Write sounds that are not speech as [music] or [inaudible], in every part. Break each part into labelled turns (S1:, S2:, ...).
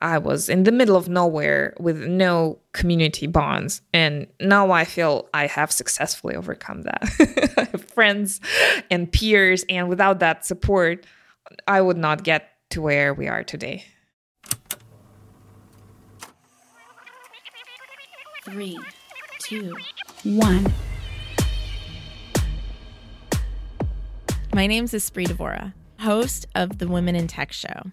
S1: I was in the middle of nowhere with no community bonds. And now I feel I have successfully overcome that. [laughs] Friends and peers. And without that support, I would not get to where we are today.
S2: Three, two, one. My name is Espree Devora, host of the Women in Tech Show.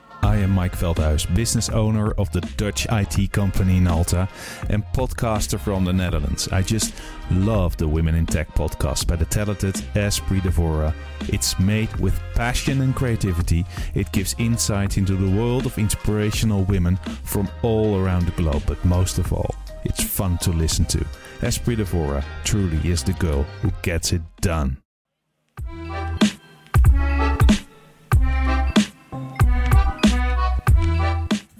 S3: I am Mike Veldhuis, business owner of the Dutch IT company Nalta and podcaster from the Netherlands. I just love the Women in Tech podcast by the talented Espree Devora. It's made with passion and creativity. It gives insight into the world of inspirational women from all around the globe, but most of all, it's fun to listen to. Espree Devora truly is the girl who gets it done.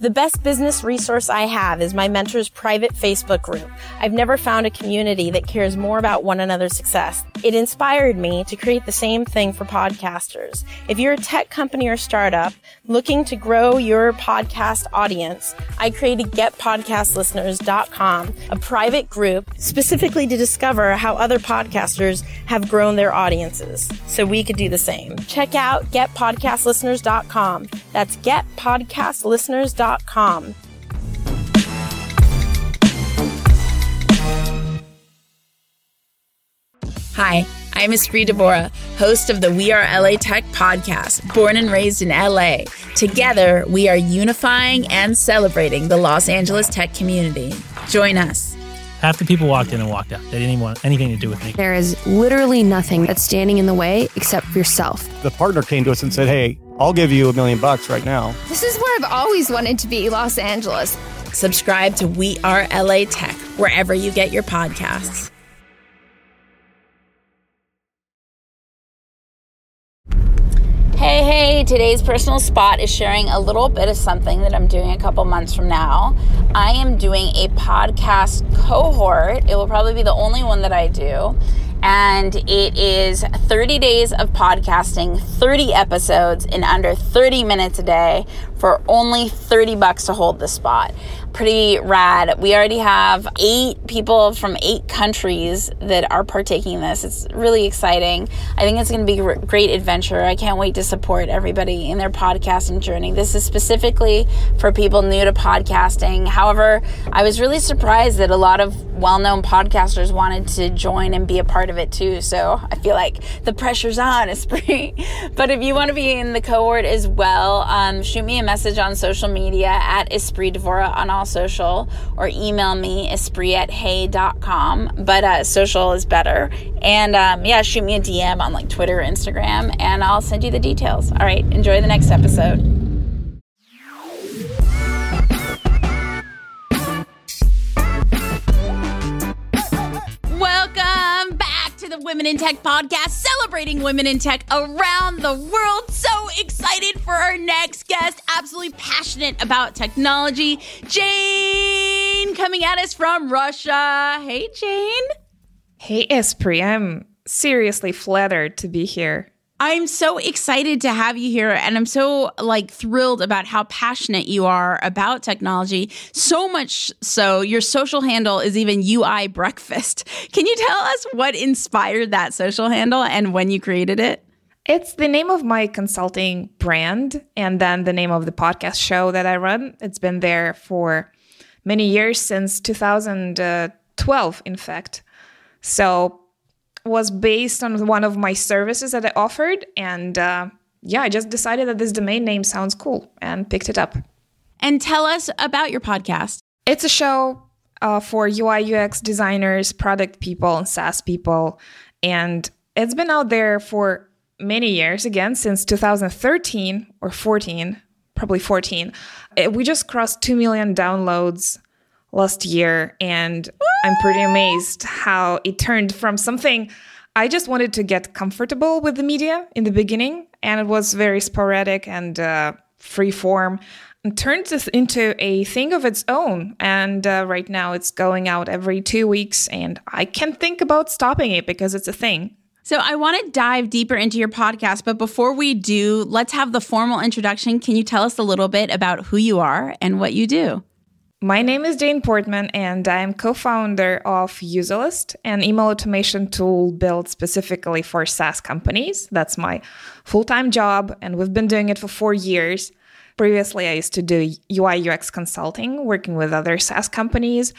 S4: The best business resource I have is my mentor's private Facebook group. I've never found a community that cares more about one another's success. It inspired me to create the same thing for podcasters. If you're a tech company or startup looking to grow your podcast audience, I created getpodcastlisteners.com, a private group specifically to discover how other podcasters have grown their audiences so we could do the same. Check out getpodcastlisteners.com. That's getpodcastlisteners.com.
S2: Hi, I'm Espree Devora, host of the We Are LA Tech podcast, born and raised in LA. Together, we are unifying and celebrating the Los Angeles tech community. Join us.
S5: Half the people walked in and walked out. They didn't even want anything to do with me.
S6: There is literally nothing that's standing in the way except for yourself.
S7: The partner came to us and said, Hey, I'll give you a million bucks right now.
S6: This is where I've always wanted to be, Los Angeles.
S2: Subscribe to We Are LA Tech wherever you get your podcasts. Hey, hey, today's personal spot is sharing a little bit of something that I'm doing a couple months from now. I am doing a podcast cohort. It will probably be the only one that I do. And it is 30 days of podcasting, 30 episodes in under 30 minutes a day for only 30 bucks to hold the spot pretty rad. We already have eight people from eight countries that are partaking in this. It's really exciting. I think it's going to be a great adventure. I can't wait to support everybody in their podcasting journey. This is specifically for people new to podcasting. However, I was really surprised that a lot of well known podcasters wanted to join and be a part of it too. So I feel like the pressure's on, [laughs] Espree. but if you want to be in the cohort as well, um, shoot me a message on social media at Espree Devora on all social or email me espree at hey.com. But uh, social is better. And um, yeah, shoot me a DM on like Twitter or Instagram and I'll send you the details. All right, enjoy the next episode. Women in Tech podcast, celebrating women in tech around the world. So excited for our next guest, absolutely passionate about technology. Jane coming at us from Russia. Hey, Jane.
S1: Hey, Espree. I'm seriously flattered to be here.
S2: I'm so excited to have you here and I'm so like thrilled about how passionate you are about technology. So much so your social handle is even UI breakfast. Can you tell us what inspired that social handle and when you created it?
S1: It's the name of my consulting brand and then the name of the podcast show that I run. It's been there for many years since 2012 in fact. So was based on one of my services that I offered. And uh, yeah, I just decided that this domain name sounds cool and picked it up.
S2: And tell us about your podcast.
S1: It's a show uh, for UI UX designers, product people, and SaaS people. And it's been out there for many years again, since 2013 or 14, probably 14. It, we just crossed 2 million downloads last year. And I'm pretty amazed how it turned from something I just wanted to get comfortable with the media in the beginning. And it was very sporadic and uh, free form and turned this into a thing of its own. And uh, right now it's going out every two weeks, and I can't think about stopping it because it's a thing.
S2: So I want to dive deeper into your podcast, but before we do, let's have the formal introduction. Can you tell us a little bit about who you are and what you do?
S1: My name is Jane Portman, and I am co founder of Userlist, an email automation tool built specifically for SaaS companies. That's my full time job, and we've been doing it for four years. Previously, I used to do UI UX consulting, working with other SaaS companies,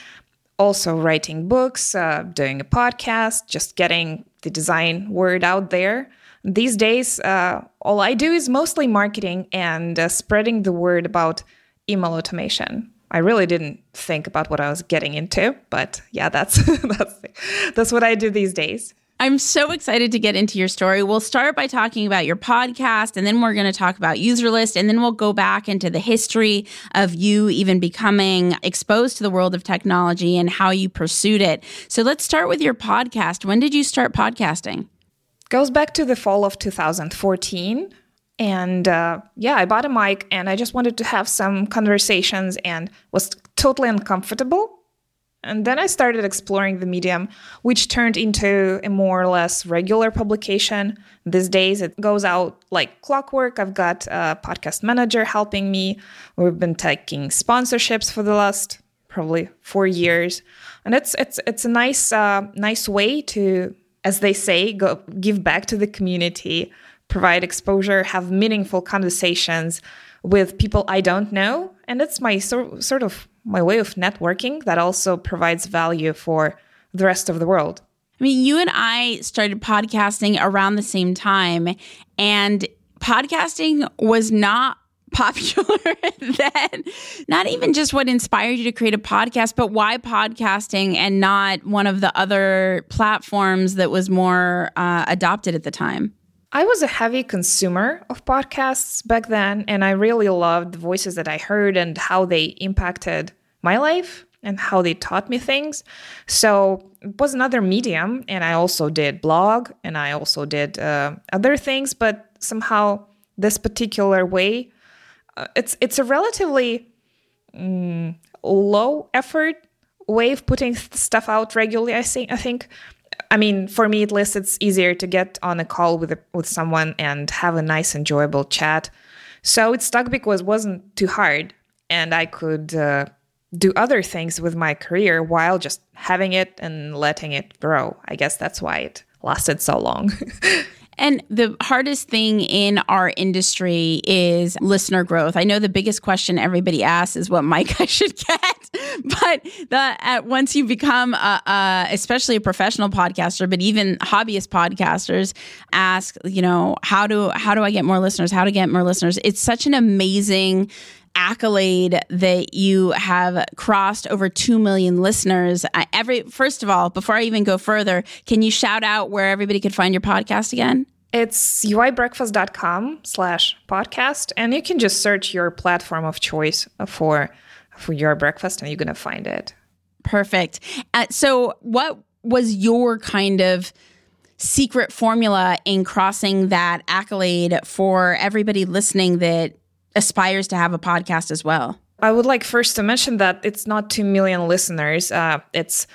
S1: also writing books, uh, doing a podcast, just getting the design word out there. These days, uh, all I do is mostly marketing and uh, spreading the word about email automation. I really didn't think about what I was getting into, but yeah, that's [laughs] that's that's what I do these days.
S2: I'm so excited to get into your story. We'll start by talking about your podcast, and then we're going to talk about Userlist, and then we'll go back into the history of you even becoming exposed to the world of technology and how you pursued it. So let's start with your podcast. When did you start podcasting?
S1: Goes back to the fall of 2014. And uh, yeah, I bought a mic and I just wanted to have some conversations and was totally uncomfortable. And then I started exploring the medium, which turned into a more or less regular publication. These days, it goes out like clockwork. I've got a podcast manager helping me. We've been taking sponsorships for the last probably four years, and it's it's it's a nice uh, nice way to, as they say, go give back to the community provide exposure, have meaningful conversations with people I don't know. And it's my so, sort of my way of networking that also provides value for the rest of the world.
S2: I mean, you and I started podcasting around the same time, and podcasting was not [laughs] popular then. Not even just what inspired you to create a podcast, but why podcasting and not one of the other platforms that was more uh, adopted at the time?
S1: I was a heavy consumer of podcasts back then, and I really loved the voices that I heard and how they impacted my life and how they taught me things. So it was another medium, and I also did blog and I also did uh, other things, but somehow this particular way, uh, it's it's a relatively mm, low effort way of putting stuff out regularly. I I think I mean, for me at least, it's easier to get on a call with a, with someone and have a nice, enjoyable chat. So it stuck because wasn't too hard, and I could uh, do other things with my career while just having it and letting it grow. I guess that's why it lasted so long. [laughs]
S2: And the hardest thing in our industry is listener growth. I know the biggest question everybody asks is what mic [laughs] I should get, [laughs] but the at once you become a, a, especially a professional podcaster, but even hobbyist podcasters ask, you know, how do how do I get more listeners? How to get more listeners? It's such an amazing accolade that you have crossed over 2 million listeners I, every first of all before i even go further can you shout out where everybody could find your podcast again
S1: it's uibreakfast.com slash podcast and you can just search your platform of choice for for UI Breakfast and you're gonna find it
S2: perfect uh, so what was your kind of secret formula in crossing that accolade for everybody listening that aspires to have a podcast as well?
S1: I would like first to mention that it's not 2 million listeners. Uh, it's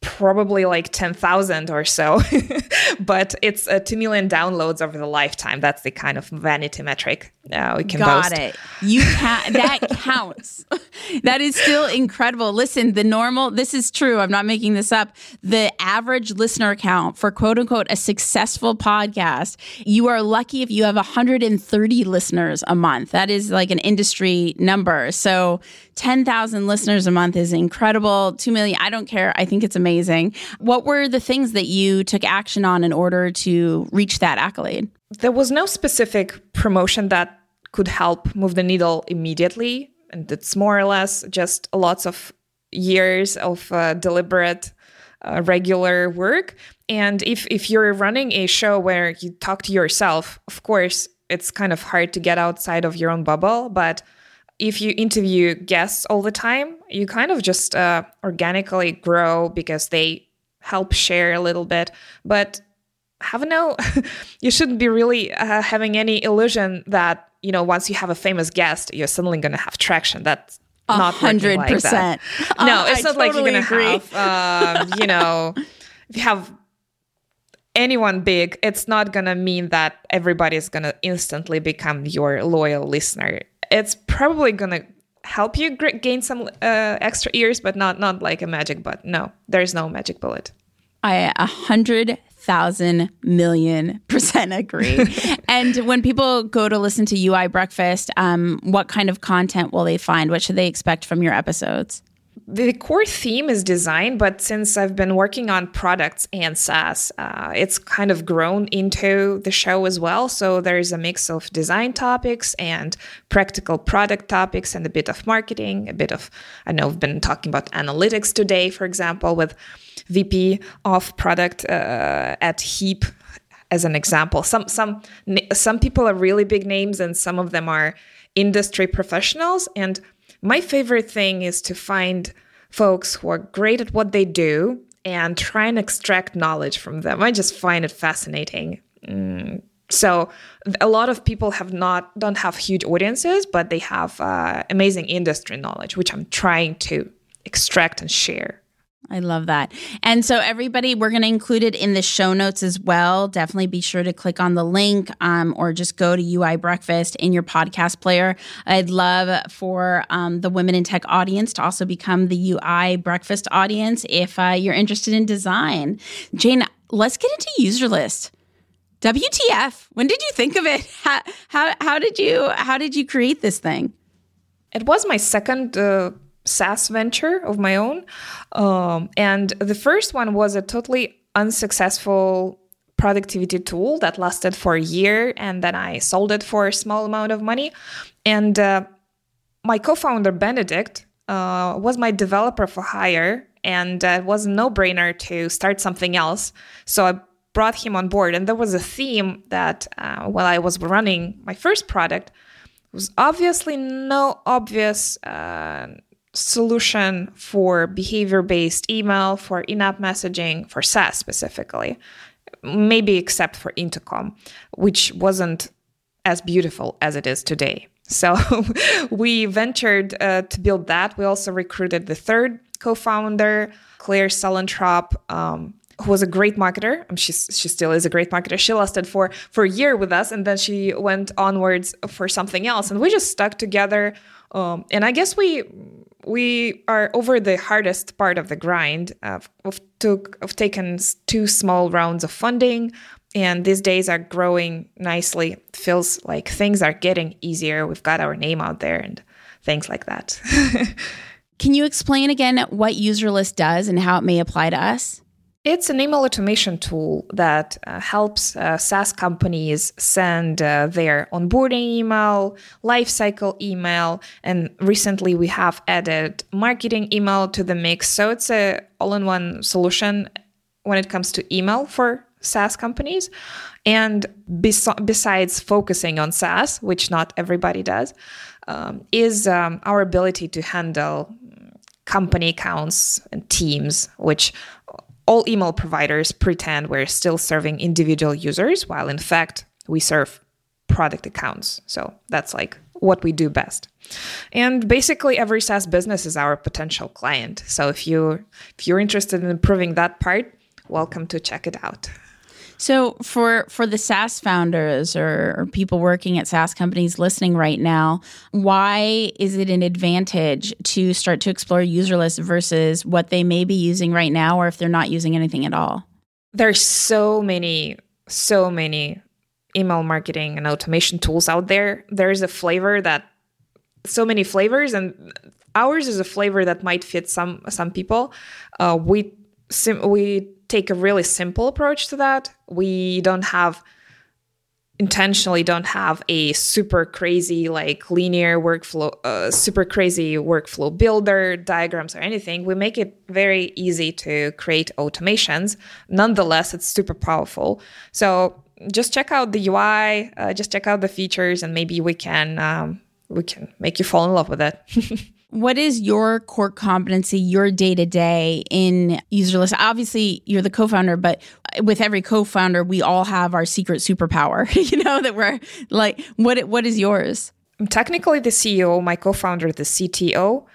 S1: probably like 10,000 or so, [laughs] but it's uh, 2 million downloads over the lifetime. That's the kind of vanity metric uh, we can
S2: Got
S1: boast.
S2: it. You can that [laughs] counts. [laughs] that is still incredible. Listen, the normal, this is true. I'm not making this up. The average listener count for quote unquote a successful podcast, you are lucky if you have 130 listeners a month. That is like an industry number. So 10,000 listeners a month is incredible. 2 million, I don't care. I think it's amazing. What were the things that you took action on in order to reach that accolade?
S1: There was no specific promotion that could help move the needle immediately. And it's more or less just lots of years of uh, deliberate, uh, regular work. And if if you're running a show where you talk to yourself, of course, it's kind of hard to get outside of your own bubble. But if you interview guests all the time, you kind of just uh, organically grow because they help share a little bit. But have a no, [laughs] you shouldn't be really uh, having any illusion that you know once you have a famous guest, you're suddenly going to have traction. That's not hundred like percent. [laughs] No, it's I not totally like you're going to have, um, you know, if you have anyone big, it's not going to mean that everybody is going to instantly become your loyal listener. It's probably going to help you gain some uh, extra ears, but not not like a magic bullet. No, there's no magic bullet.
S2: I a hundred thousand million percent agree. [laughs] and when people go to listen to UI Breakfast, um, what kind of content will they find? What should they expect from your episodes?
S1: The core theme is design, but since I've been working on products and SaaS, uh, it's kind of grown into the show as well. So there's a mix of design topics and practical product topics and a bit of marketing, a bit of, I know I've been talking about analytics today, for example, with VP of product uh, at Heap as an example. Some, some, some people are really big names and some of them are industry professionals. And my favorite thing is to find folks who are great at what they do and try and extract knowledge from them. I just find it fascinating. Mm. So a lot of people have not don't have huge audiences, but they have uh, amazing industry knowledge, which I'm trying to extract and share.
S2: I love that. And so, everybody, we're going to include it in the show notes as well. Definitely be sure to click on the link um, or just go to UI Breakfast in your podcast player. I'd love for um, the Women in Tech audience to also become the UI Breakfast audience if uh, you're interested in design. Jane, let's get into Userlist. WTF? When did you think of it? [laughs] How, how, how did you how did you create this thing?
S1: It was my second uh, SaaS venture of my own. Um, and the first one was a totally unsuccessful productivity tool that lasted for a year. And then I sold it for a small amount of money. And uh, my co founder, Benedict, uh, was my developer for hire. And uh, it was a no brainer to start something else. So I brought him on board. And there was a theme that uh, while I was running my first product, was obviously no obvious uh, solution for behavior based email, for in app messaging, for SaaS specifically, maybe except for Intercom, which wasn't as beautiful as it is today. So [laughs] we ventured uh, to build that. We also recruited the third co founder, Claire Suellentrop. Um, who was a great marketer. She she still is a great marketer. She lasted for for a year with us, and then she went onwards for something else. And we just stuck together. Um, and I guess we we are over the hardest part of the grind. Of took of taken two small rounds of funding, and these days are growing nicely. feels like things are getting easier. We've got our name out there and things like that. [laughs]
S2: Can you explain again what UserList does and how it may apply to us?
S1: It's an email automation tool that uh, helps uh, SaaS companies send uh, their onboarding email, lifecycle email, and recently we have added marketing email to the mix. So it's a all-in-one solution when it comes to email for SaaS companies. And bes- besides focusing on SaaS, which not everybody does, um, is um, our ability to handle company accounts and teams, which all email providers pretend we're still serving individual users, while in fact, we serve product accounts. So that's like what we do best. And basically every SaaS business is our potential client. So if you if you're interested in improving that part, welcome to check it out.
S2: So for for the SaaS founders or, or, people working at SaaS companies listening right now, why is it an advantage to start to explore Userlist versus what they may be using right now, or if they're not using anything at all?
S1: There's so many, so many email marketing and automation tools out there. There is a flavor that so many flavors, and ours is a flavor that might fit some some people. Uh, we sim- we take a really simple approach to that. We don't have intentionally don't have a super crazy like linear workflow uh, super crazy workflow builder diagrams or anything. We make it very easy to create automations. Nonetheless it's super powerful. So just check out the ui uh, just check out the features and maybe we can um, we can make you fall in love with it [laughs]
S2: What is your core competency, your day to day in Userlist? Obviously, you're the co founder, but with every co founder, we all have our secret superpower, [laughs] you know, that we're like, what, what is yours?
S1: I'm technically the CEO, my co founder, the CTO.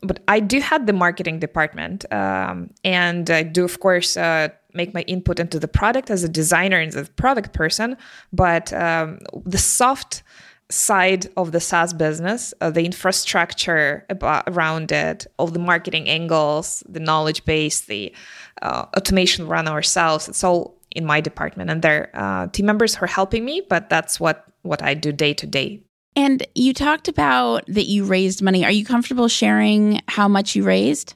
S1: But I do have the marketing department. Um, and I do, of course, uh, make my input into the product as a designer and as a product person. But um, the soft side of the SaaS business, uh, the infrastructure about, around it, all the marketing angles, the knowledge base, the uh, automation run ourselves. It's all in my department, and there uh, team members are helping me. But that's what what I do day to day.
S2: And you talked about that you raised money. Are you comfortable sharing how much you raised?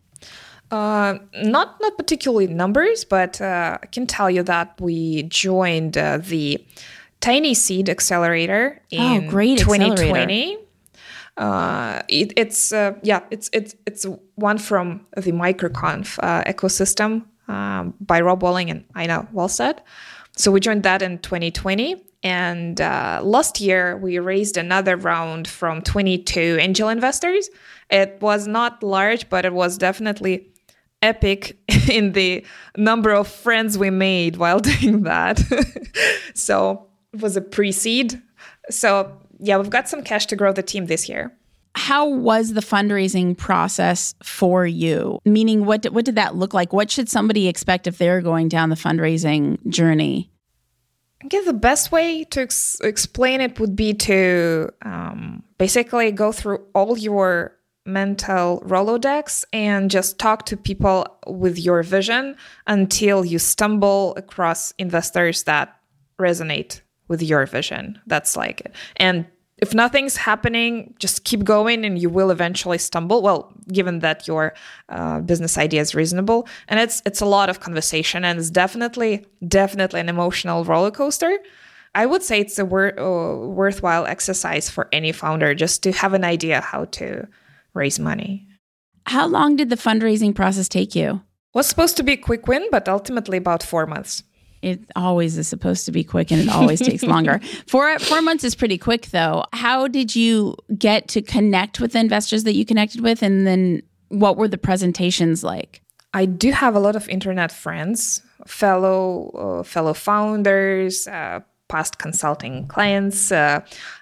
S1: Uh, not not particularly numbers, but uh, I can tell you that we joined uh, the TinySeed Accelerator oh, in oh, great 2020. Uh, it, it's uh, yeah, it's it's it's one from the MicroConf uh, ecosystem um, by Rob Walling and Einar Vollset. So we joined that in 2020, and uh, last year we raised another round from 22 angel investors. It was not large, but it was definitely epic [laughs] in the number of friends we made while [laughs] doing that. [laughs] so was a pre-seed. So yeah, we've got some cash to grow the team this year.
S2: How was the fundraising process for you? Meaning, what what did that look like? What should somebody expect if they're going down the fundraising journey?
S1: I guess the best way to ex- explain it would be to um, basically go through all your mental Rolodex and just talk to people with your vision until you stumble across investors that resonate with your vision. That's like it. And if nothing's happening, just keep going and you will eventually stumble. Well, given that your uh, business idea is reasonable, and it's it's a lot of conversation and it's definitely definitely an emotional roller coaster. I would say it's a wor- uh, worthwhile exercise for any founder just to have an idea how to raise money.
S2: How long did the fundraising process take you?
S1: Was supposed to be a quick win, but ultimately about four months.
S2: It always is supposed to be quick and it always takes [laughs] longer. Four four months is pretty quick though. How did you get to connect with the investors that you connected with and then what were the presentations like?
S1: I do have a lot of internet friends, fellow uh, fellow founders, uh, past consulting clients, uh,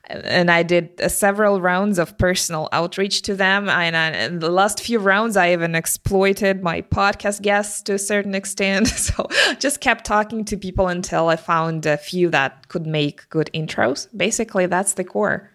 S1: and I did uh, several rounds of personal outreach to them. And, uh, in the last few rounds, I even exploited my podcast guests to a certain extent. [laughs] So just kept talking to people until I found a few that could make good intros. Basically, that's the core.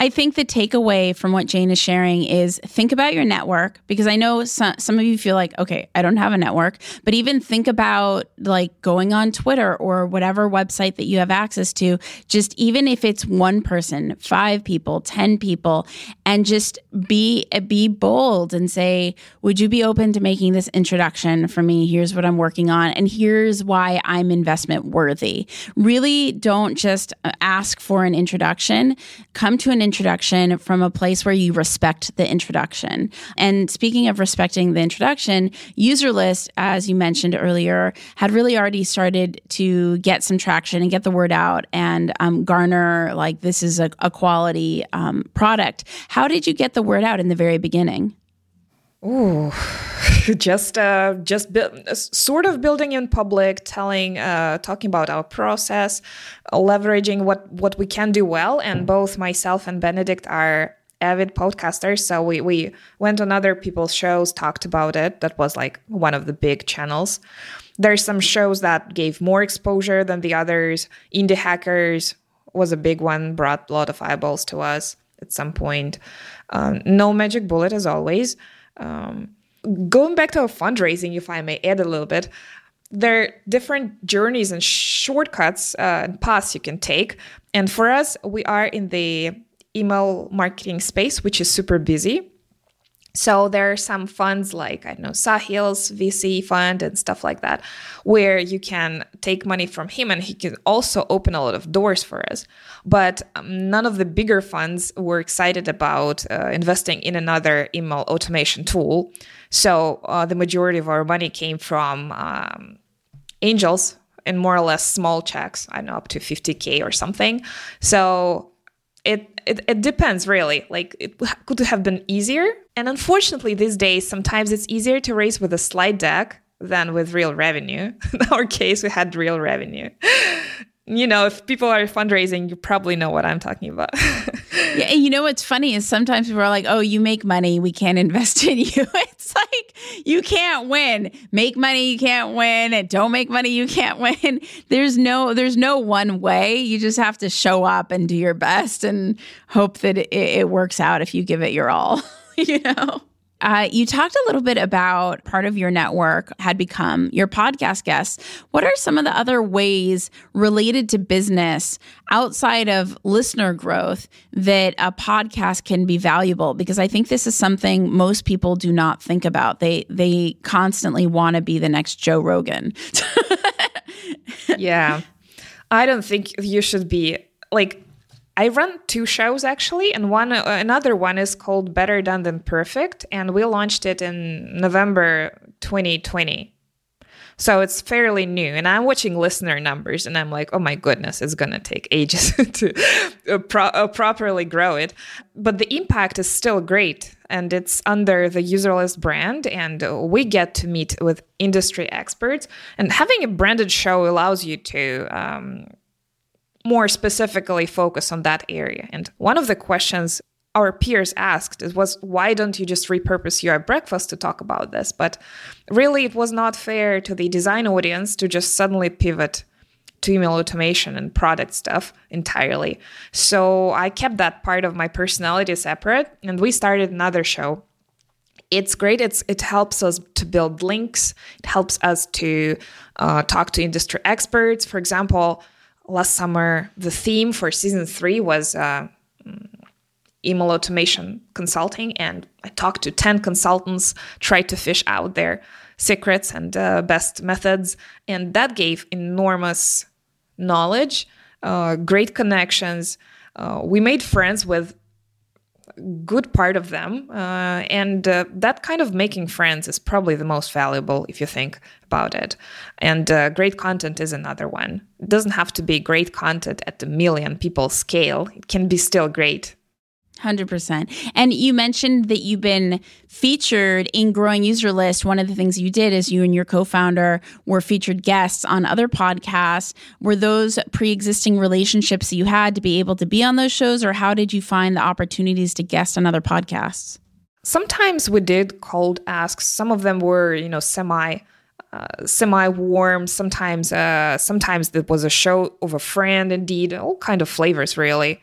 S2: I think the takeaway from what Jane is sharing is think about your network because I know some, some of you feel like, okay, I don't have a network, but even think about like going on Twitter or whatever website that you have access to, just even if it's one person, five people, 10 people, and just be, be bold and say, would you be open to making this introduction for me? Here's what I'm working on. And here's why I'm investment worthy. Really don't just uh, ask for an introduction. Come to an an introduction from a place where you respect the introduction. And speaking of respecting the introduction, Userlist, as you mentioned earlier, had really already started to get some traction and get the word out and um, garner like this is a, a quality um, product. How did you get the word out in the very beginning?
S1: Ooh, [laughs] just uh, just bu- sort of building in public, telling, uh, talking about our process, leveraging what what we can do well. And both myself and Benedict are avid podcasters, so we we went on other people's shows, talked about it. That was like one of the big channels. There's some shows that gave more exposure than the others. Indie Hackers was a big one, brought a lot of eyeballs to us at some point. Um, no magic bullet, as always. Um, going back to fundraising, if I may add a little bit, there are different journeys and shortcuts uh, and paths you can take. And for us, we are in the email marketing space, which is super busy. So there are some funds like I don't know Sahil's VC fund and stuff like that, where you can take money from him and he can also open a lot of doors for us. But um, none of the bigger funds were excited about uh, investing in another email automation tool. So uh, the majority of our money came from um, angels and more or less small checks. I know up to 50k or something. So it, it, it depends really. Like it could have been easier. And unfortunately, these days, sometimes it's easier to raise with a slide deck than with real revenue. [laughs] In our case, we had real revenue. You know, if people are fundraising, you probably know what I'm talking about.
S2: yeah, [laughs] and you know what's funny is sometimes people are like, "Oh, you make money, we can't [laughs] invest in you." [laughs] It's like you can't win. Make money, you can't win, and don't make money, you can't win. There's no there's no one way. You just have to show up and do your best and hope that it, it works out if you give it your all. you know. Uh, you talked a little bit about part of your network had become your podcast guests. What are some of the other ways related to business outside of listener growth that a podcast can be valuable? Because I think this is something most people do not think about. They they constantly want to be the next Joe Rogan. [laughs]
S1: yeah, I don't think you should be like I run two shows actually, and one uh, another one is called Better Done Than Perfect, and we launched it in November 2020. So it's fairly new, and I'm watching listener numbers, and I'm like, oh my goodness, it's gonna take ages [laughs] to uh, pro- uh, properly grow it. But the impact is still great, and it's under the Userlist brand, and we get to meet with industry experts. And having a branded show allows you to um, more specifically focus on that area. And one of the questions our peers asked was why don't you just repurpose UI Breakfast to talk about this? But really it was not fair to the design audience to just suddenly pivot to email automation and product stuff entirely. So i kept that part of my personality separate and we started another show. It's great. It's it helps us to build links. It helps us to uh, talk to industry experts. For example last summer, the theme for season three was uh, email automation consulting, and I talked to 10 consultants, tried to fish out their secrets and uh, best methods, and that gave enormous knowledge, uh, great connections. Uh, we made friends with good part of them. Uh, and uh, that kind of making friends is probably the most valuable if you think about it. And uh, great content is another one. It doesn't have to be great content at the million people scale, it can be still great
S2: 100%. And you mentioned that you've been featured in Growing Userlist. One of the things you did is you and your co founder were featured guests on other podcasts. Were those pre existing relationships that you had to be able to be on those shows, or how did you find the opportunities to guest on other podcasts?
S1: Sometimes we did cold asks. Some of them were, you know, semi. Uh, semi warm sometimes uh, sometimes it was a show of a friend indeed all kind of flavors really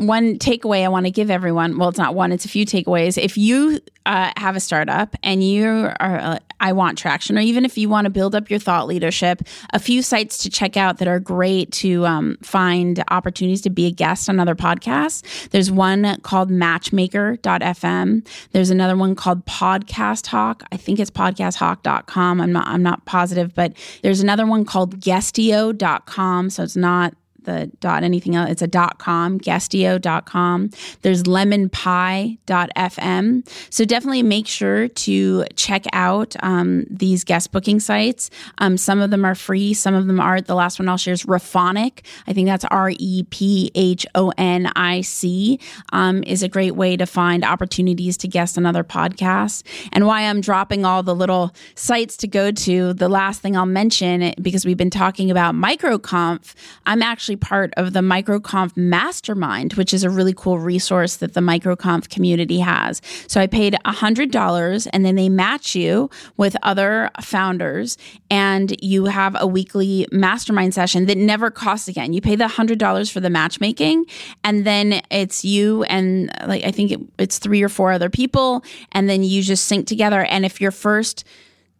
S2: one takeaway I want to give everyone well, it's not one, it's a few takeaways. If you uh, have a startup and you are, uh, I want traction, or even if you want to build up your thought leadership, a few sites to check out that are great to um, find opportunities to be a guest on other podcasts. There's one called matchmaker.fm. There's another one called Podcast Hawk. I think it's podcasthawk.com. I'm not, I'm not positive, but there's another one called guestio.com. So it's not the dot anything else. It's a dot com, guestio.com. There's lemonpie.fm. So definitely make sure to check out um, these guest booking sites. Um, some of them are free, some of them aren't. The last one I'll share is Rephonic. I think that's R E P H O N I C, um, is a great way to find opportunities to guest on other podcasts. And why I'm dropping all the little sites to go to, the last thing I'll mention, because we've been talking about MicroConf, I'm actually actually part of the MicroConf Mastermind, which is a really cool resource that the MicroConf community has. So I paid $100 and then they match you with other founders and you have a weekly mastermind session that never costs again. You pay the $100 for the matchmaking and then it's you and like I think it, it's three or four other people and then you just sync together and if your first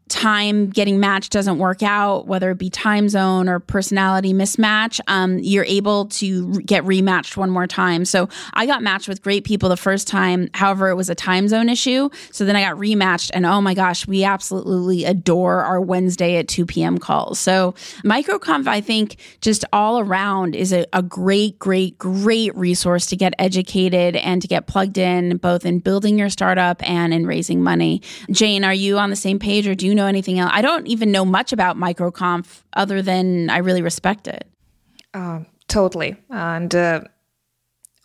S2: time getting matched doesn't work out, whether it be time zone or personality mismatch, um, you're able to re- get rematched one more time. So I got matched with great people the first time. However, it was a time zone issue. So then I got rematched, and oh my gosh, we absolutely adore our Wednesday at 2 p.m. calls. So MicroConf, I think, just all around is a, a great, great, great resource to get educated and to get plugged in, both in building your startup and in raising money. Jane, are you on the same page or do you know anything else? I don't even know much about MicroConf other than I really respect it.
S1: Um, totally. And uh,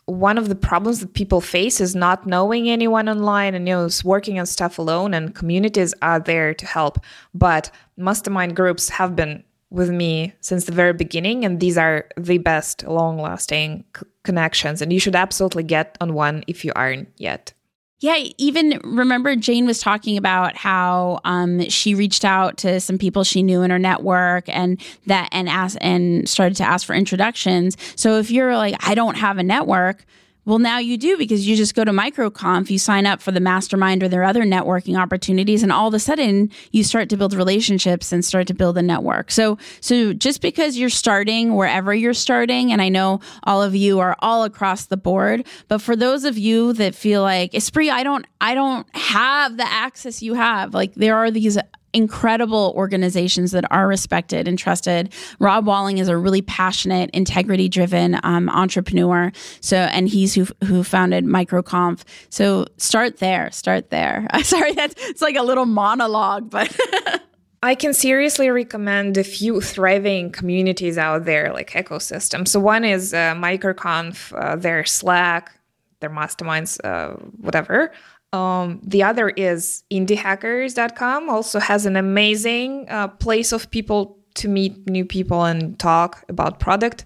S1: one of the problems that people face is not knowing anyone online and you know working on stuff alone and communities are there to help but mastermind groups have been with me since the very beginning and these are the best long lasting c- connections and you should absolutely get on one if you aren't yet
S2: Yeah, even remember Jane was talking about how um, she reached out to some people she knew in her network and that and asked and started to ask for introductions. So if you're like, I don't have a network, well, now you do because you just go to MicroConf, you sign up for the mastermind or their other networking opportunities, and all of a sudden you start to build relationships and start to build a network. So, so just because you're starting wherever you're starting, and I know all of you are all across the board, but for those of you that feel like Espree, I don't, I don't have the access you have. Like there are these incredible organizations that are respected and trusted. Rob Walling is a really passionate, integrity-driven um, entrepreneur. So, and he's who who founded MicroConf. So, start there. Start there. [laughs] Sorry, that's it's like a little monologue, but. [laughs]
S1: I can seriously recommend a few thriving communities out there, like ecosystems. So one is uh, MicroConf, uh, their Slack, their masterminds, uh, whatever. Um, the other is indiehackers.com, also has an amazing uh, place of people to meet new people and talk about product.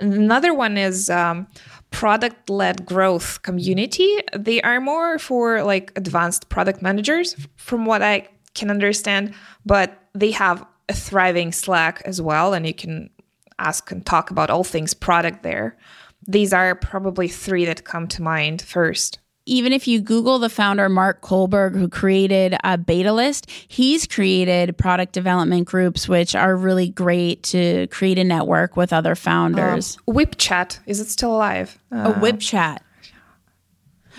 S1: Another one is um, product led growth community. They are more for like advanced product managers, from what I can understand, but they have a thriving Slack as well, and you can ask and talk about all things product there. These are probably three that come to mind first
S2: even if you Google the founder, Marc Köhlbrugge, who created a Betalist, he's created product development groups, which are really great to create a network with other founders.
S1: Um, Whip Chat, is it still alive?
S2: Uh, a Whip Chat.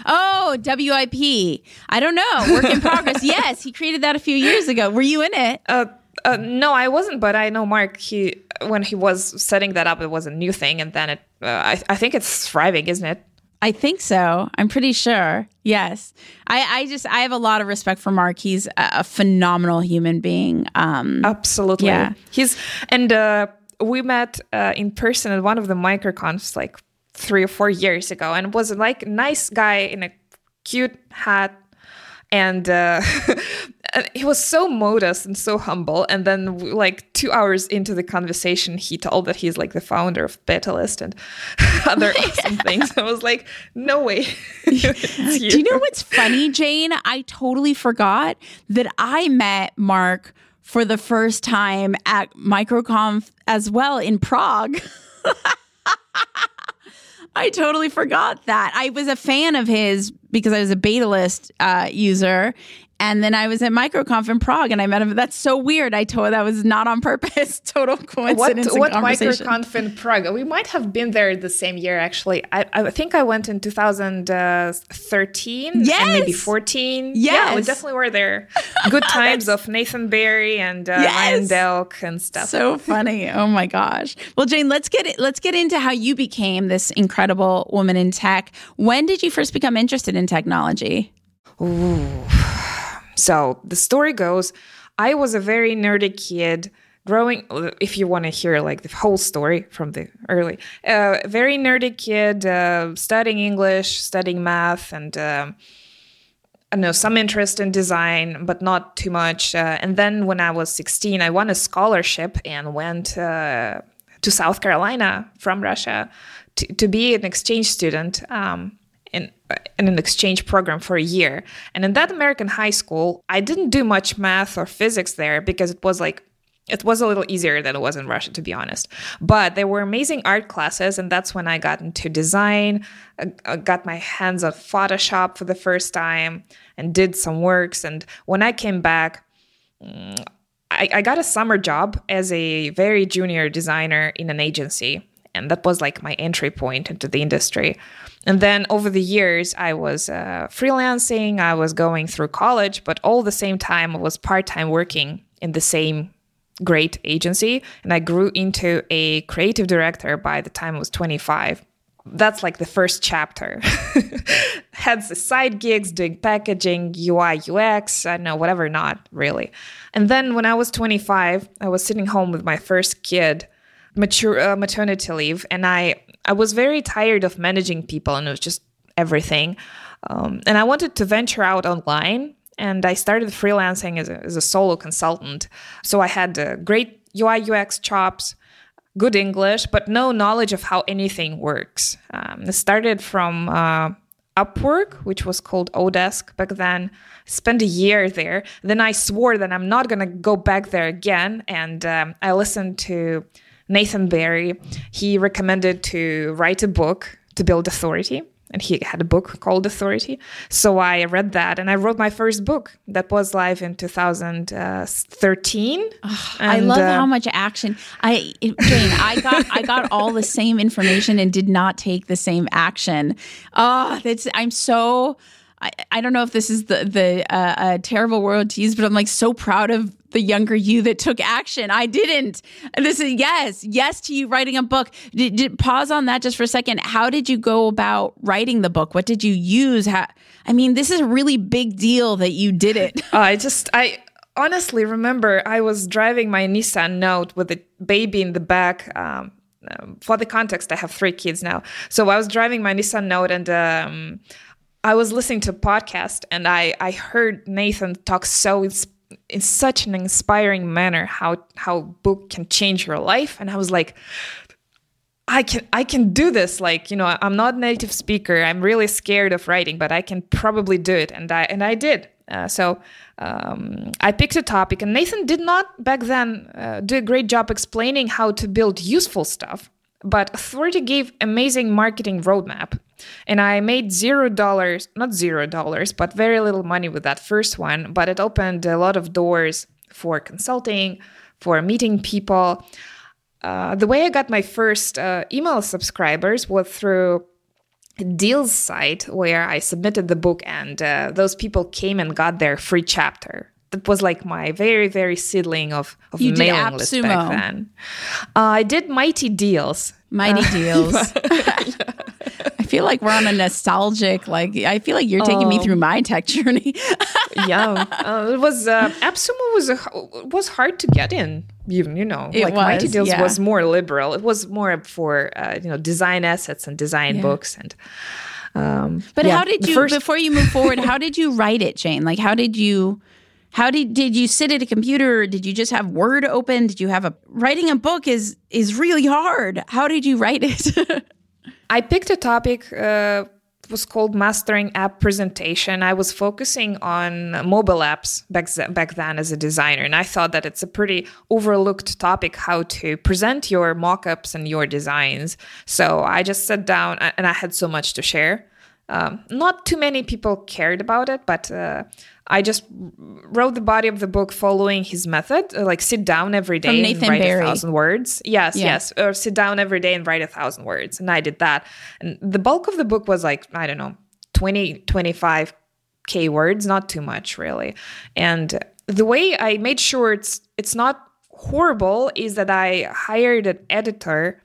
S2: Oh, WIP. I don't know. Work in progress. [laughs] yes, he created that a few years ago. Were you in it?
S1: Uh, uh, no, I wasn't, but I know Mark. He when he was setting that up, it was a new thing, and then it. Uh, I, I think it's thriving, isn't it?
S2: I think so. I'm pretty sure. Yes. I, I just I have a lot of respect for Mark. He's a, a phenomenal human being. Um,
S1: Absolutely.
S2: Yeah.
S1: He's and uh, we met uh, in person at one of the MicroConfs like three or four years ago, and was like a nice guy in a cute hat, and uh, [laughs] he was so modest and so humble. And then, like two hours into the conversation, he told that he's like the founder of Betalist and [laughs] other [laughs] awesome things. I was like, no way. [laughs]
S2: Do you know what's funny, Jane? I totally forgot that I met Mark for the first time at MicroConf as well in Prague. I totally forgot that. I was a fan of his because I was a Betalist uh, user. And then I was at MicroConf in Prague and I met him. That's so weird. I told that was not on purpose. [laughs] Total coincidence.
S1: What, what. MicroConf in Prague? We might have been there the same year, actually. I, I think I went in 2013
S2: yes!
S1: and maybe 14.
S2: Yes.
S1: Yeah, we definitely were there. [laughs] Good times of Nathan Barry and uh,
S2: Yes!
S1: Ryan Delk and stuff.
S2: So funny. Oh my gosh. Well, Jane, let's get it, let's get into how you became this incredible woman in tech. When did you first become interested in technology?
S1: Ooh. So the story goes I was a very nerdy kid growing if you want to hear like the whole story from the early uh, very nerdy kid uh, studying english studying math and um, I know some interest in design, but not too much. Uh, and then when I was 16, I won a scholarship and went uh, to South Carolina from Russia to, to be an exchange student. Um, in, an exchange program for a year. And in that American high school, I didn't do much math or physics there because it was like it was a little easier than it was in Russia, to be honest. But there were amazing art classes, and that's when I got into design. I got my hands on Photoshop for the first time and did some works. And when I came back, mm, I, I got a summer job as a very junior designer in an agency. And that was like my entry point into the industry. And then over the years, I was uh, freelancing, I was going through college, but all the same time, I was part time working in the same great agency. And I grew into a creative director by the time I was 25 that's like the first chapter. [laughs] Had the side gigs doing packaging, UI, UX, I know, whatever, not really. And then when I was 25, I was sitting home with my first kid, mature uh, maternity leave, and I I was very tired of managing people, and it was just everything. Um, and I wanted to venture out online, and I started freelancing as a, as a solo consultant. So I had uh, great UI UX chops good English, but no knowledge of how anything works. Um, it started from uh, Upwork, which was called Odesk back then. Spent a year there. Then I swore that I'm not going to go back there again. And um, I listened to Nathan Barry. He recommended to write a book to build authority and he had a book called Authority. So I read that and I wrote my first book that was live in 2013. Oh,
S2: I love uh, how much action. I Jane, I got I got all the same information and did not take the same action. Oh, that's I'm so I, I don't know if this is the the uh, uh, terrible world tease, but I'm like so proud of the younger you that took action. I didn't. This is yes, yes to you writing a book. Did, did, pause on that just for a second. How did you go about writing the book? What did you use? How, I mean, this is a really big deal that you did it. [laughs]
S1: I just I honestly remember I was driving my Nissan Note with a baby in the back. Um, um, for the context, I have three kids now. So I was driving my Nissan Note and um, I was listening to a podcast and I, I heard Nathan talk so in such an inspiring manner how how book can change your life. And I was like I can I can do this. Like you know I'm not a native speaker. I'm really scared of writing but I can probably do it. And I and I did. Uh, so um, I picked a topic and Nathan did not back then uh, do a great job explaining how to build useful stuff but Authority gave amazing marketing roadmap. And I made zero dollars, not zero dollars, but very little money with that first one. But it opened a lot of doors for consulting, for meeting people. Uh, the way I got my first uh, email subscribers was through a deals site where I submitted the book, and uh, those people came and got their free chapter that was like my very very seedling of of
S2: you
S1: mailing list back then. Uh, I did Mighty Deals.
S2: Mighty [laughs] Deals. [laughs] I feel like we're on a nostalgic. Like I feel like you're taking me through my tech [laughs] journey.
S1: yeah, uh, it was uh, AppSumo was a, was hard to get in. Even you know,
S2: it
S1: like
S2: was,
S1: Mighty Deals
S2: yeah.
S1: was more liberal. It was more for uh, you know design assets and design yeah. books and.
S2: Um, but yeah, how did you first- before you move forward? how did you write it, Jane? Like how did you? How did did you sit at a computer? Did you just have Word open? Did you have a writing a book is is really hard. How did you write it? [laughs]
S1: I picked a topic uh, was called mastering app presentation. I was focusing on mobile apps back, back then as a designer, and I thought that it's a pretty overlooked topic how to present your mockups and your designs. So I just sat down, and I had so much to share. Um, not too many people cared about it, but uh, I just wrote the body of the book following his method, uh, like sit down every day and write Barry. a thousand words. Yes, yeah. yes, or sit down every day and write a thousand words. And I did that. And the bulk of the book was like, I don't know, 20, 25 K words, not too much really. And the way I made sure it's it's not horrible is that I hired an editor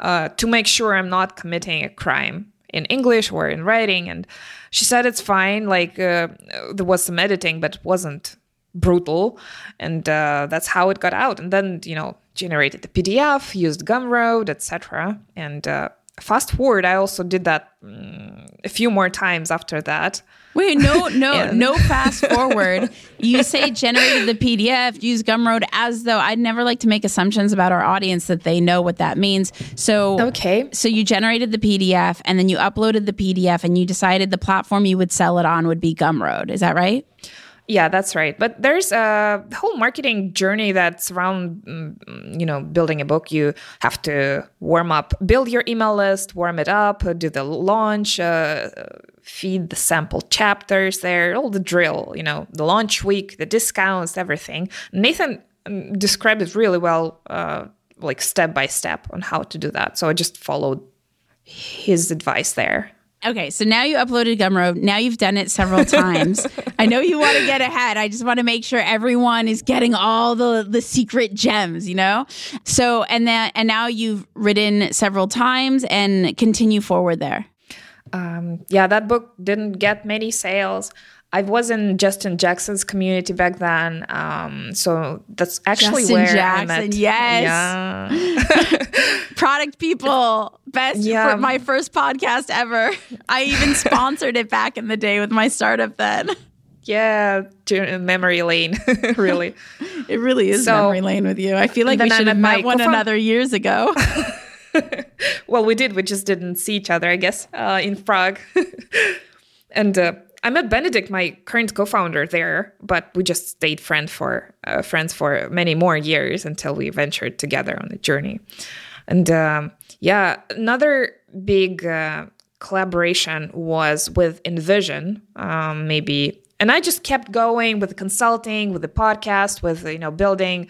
S1: uh, to make sure I'm not committing a crime in English or in writing. And she said it's fine. Like uh, there was some editing, but it wasn't brutal. And uh, that's how it got out. And then, you know, generated the PDF, used Gumroad, etc. And uh, fast forward, I also did that um, a few more times after that.
S2: Wait, no, [laughs] no, and- no fast forward. You say generated the PDF, use Gumroad as though I'd never like to make assumptions about our audience that they know what that means. So,
S1: okay.
S2: So you generated the PDF and then you uploaded the PDF and you decided the platform you would sell it on would be Gumroad. Is that right?
S1: Yeah, that's right. But there's a whole marketing journey that's around, mm, you know, building a book. You have to warm up, build your email list, warm it up, do the launch, uh, feed the sample chapters there, all the drill, you know, the launch week, the discounts, everything. Nathan mm, described it really well, uh, like step by step on how to do that. So I just followed his advice there.
S2: Okay, so now you uploaded Gumroad. Now you've done it several [laughs] times. I know you want to get ahead. I just want to make sure everyone is getting all the the secret gems, you know? So and then and now you've written several times and continue forward there.
S1: Um, yeah, that book didn't get many sales. I was in Justin Jackson's community back then, um, so that's actually
S2: Justin
S1: where
S2: Jackson,
S1: I met.
S2: yes.
S1: Yeah. [laughs]
S2: Product people, best
S1: Yeah.
S2: for my first podcast ever. I even [laughs] sponsored it back in the day with my startup then.
S1: yeah, to- memory lane, [laughs] really.
S2: It really is
S1: So-
S2: memory lane with you. I feel like we should have
S1: met
S2: met one another years ago.
S1: well, we did. We just didn't see each other, I guess, uh, in Prague. and uh, I met Benedict, my current co-founder, there, but we just stayed friend for uh, friends for many more years until we ventured together on the journey. And um, yeah, another big uh, collaboration was with InVision, um, maybe. And I just kept going with the consulting, with the podcast, with you know building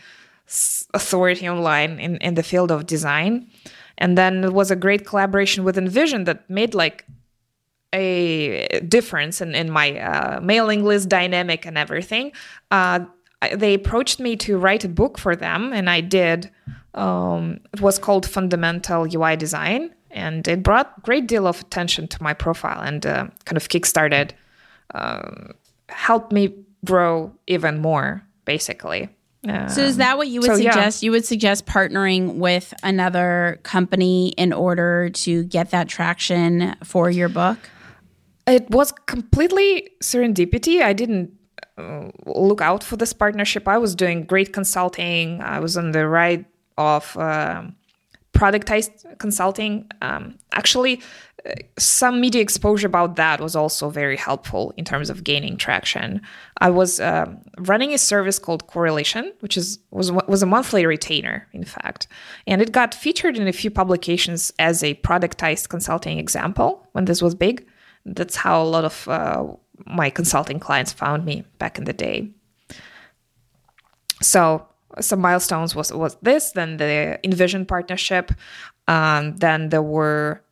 S1: authority online in, in the field of design. And then it was a great collaboration with InVision that made like a difference in, in my uh, mailing list dynamic and everything. Uh, they approached me to write a book for them, and I did. Um, it was called Fundamental UI Design, and it brought a great deal of attention to my profile and uh, kind of kickstarted, um, helped me grow even more, basically.
S2: So is that what you would
S1: so, yeah.
S2: suggest? You would suggest partnering with another company in order to get that traction for your book?
S1: It was completely serendipity. I didn't uh, look out for this partnership. I was doing great consulting. I was on the right of um productized consulting. Um, actually, uh, some media exposure about that was also very helpful in terms of gaining traction. I was um running a service called Correlation, which is was was a monthly retainer, in fact, and it got featured in a few publications as a productized consulting example when this was big. That's how a lot of uh, my consulting clients found me back in the day. So some milestones was was this, then the InVision partnership, um, then there were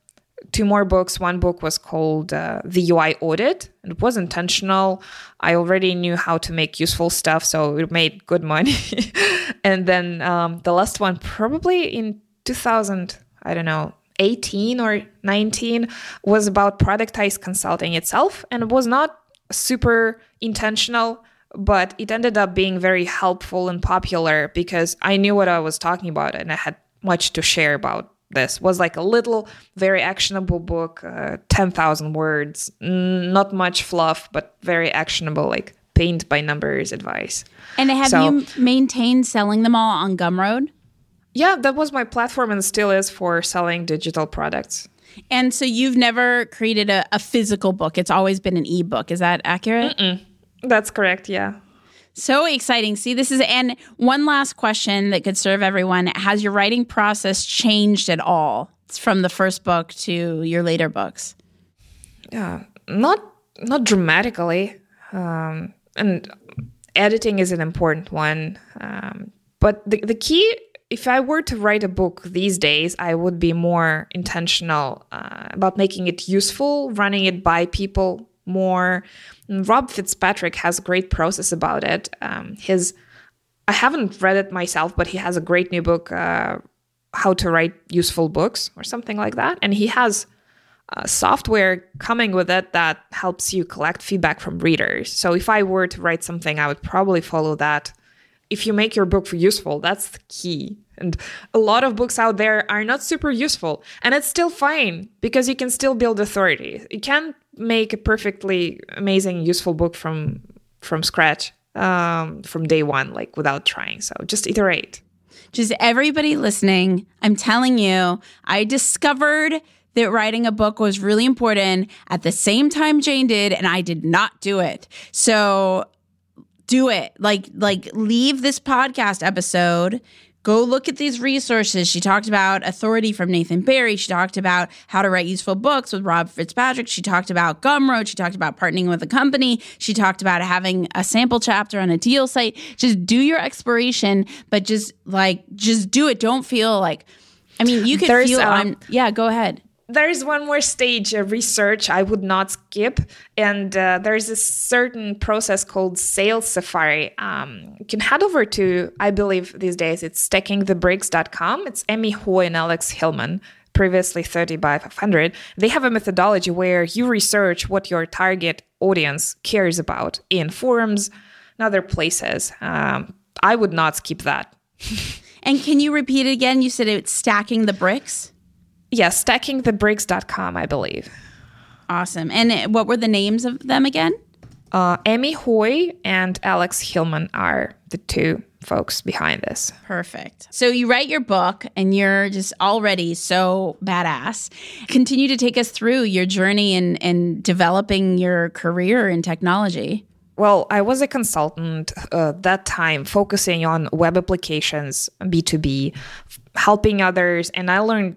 S1: two more books. One book was called uh, The UI Audit. It was intentional. I already knew how to make useful stuff, so it made good money. [laughs] and then um, the last one, probably in 2000, I don't know, 18 or 19, was about productized consulting itself, and it was not super intentional. But it ended up being very helpful and popular because I knew what I was talking about and I had much to share about this was like a little very actionable book uh, 10000 words not much fluff but very actionable like paint by numbers advice
S2: And have
S1: So-
S2: you maintained selling them all on Gumroad?
S1: Yeah that was my platform and still is for selling digital products
S2: And so you've never created a, a physical book. It's always been an ebook. Is that accurate?
S1: that's correct yeah
S2: So exciting. See, this is, and one last question that could serve everyone. Has your writing process changed at all from the first book to your later books?
S1: yeah not not dramatically um, and editing is an important one um, but the, the key if i were to write a book these days i would be more intentional uh, about making it useful running it by people more And rob fitzpatrick has a great process about it um, his i haven't read it myself but he has a great new book uh, how to write useful books or something like that and he has uh, software coming with it that helps you collect feedback from readers. So if I were to write something, I would probably follow that. If you make your book useful, that's the key. And a lot of books out there are not super useful, and it's still fine because you can still build authority. You can make a perfectly amazing, useful book from from scratch, um, from day one, like without trying. So just iterate.
S2: Just everybody listening, I'm telling you, I discovered that writing a book was really important at the same time Jane did, and I did not do it. So do it. Like like leave this podcast episode go look at these resources. She talked about authority from Nathan Barry. She talked about how to write useful books with Rob Fitzpatrick. She talked about Gumroad. She talked about partnering with a company. She talked about having a sample chapter on a deal site. Just do your exploration, but just like just do it. Don't feel like I mean, you could
S1: There's,
S2: feel
S1: um,
S2: on yeah, go ahead.
S1: There's one more stage of research I would not skip, and uh, there's a certain process called Sales Safari. Um, you can head over to, I believe these days it's stackingthebricks.com. It's Amy Hoy and Alex Hillman, previously 30 by 500. They have a methodology where you research what your target audience cares about in forums and other places. Um, I would not skip that. [laughs]
S2: And can you repeat it again? You said it's stacking the bricks.
S1: Yes, stackingthebricks.com, I believe.
S2: Awesome. And what were the names of them again?
S1: Uh, Amy Hoy and Alex Hillman are the two folks behind this.
S2: Perfect. So you write your book and you're just already so badass. Continue to take us through your journey in, in developing your career in technology.
S1: Well, I was a consultant uh, that time, focusing on web applications, B2B, f- helping others, and I learned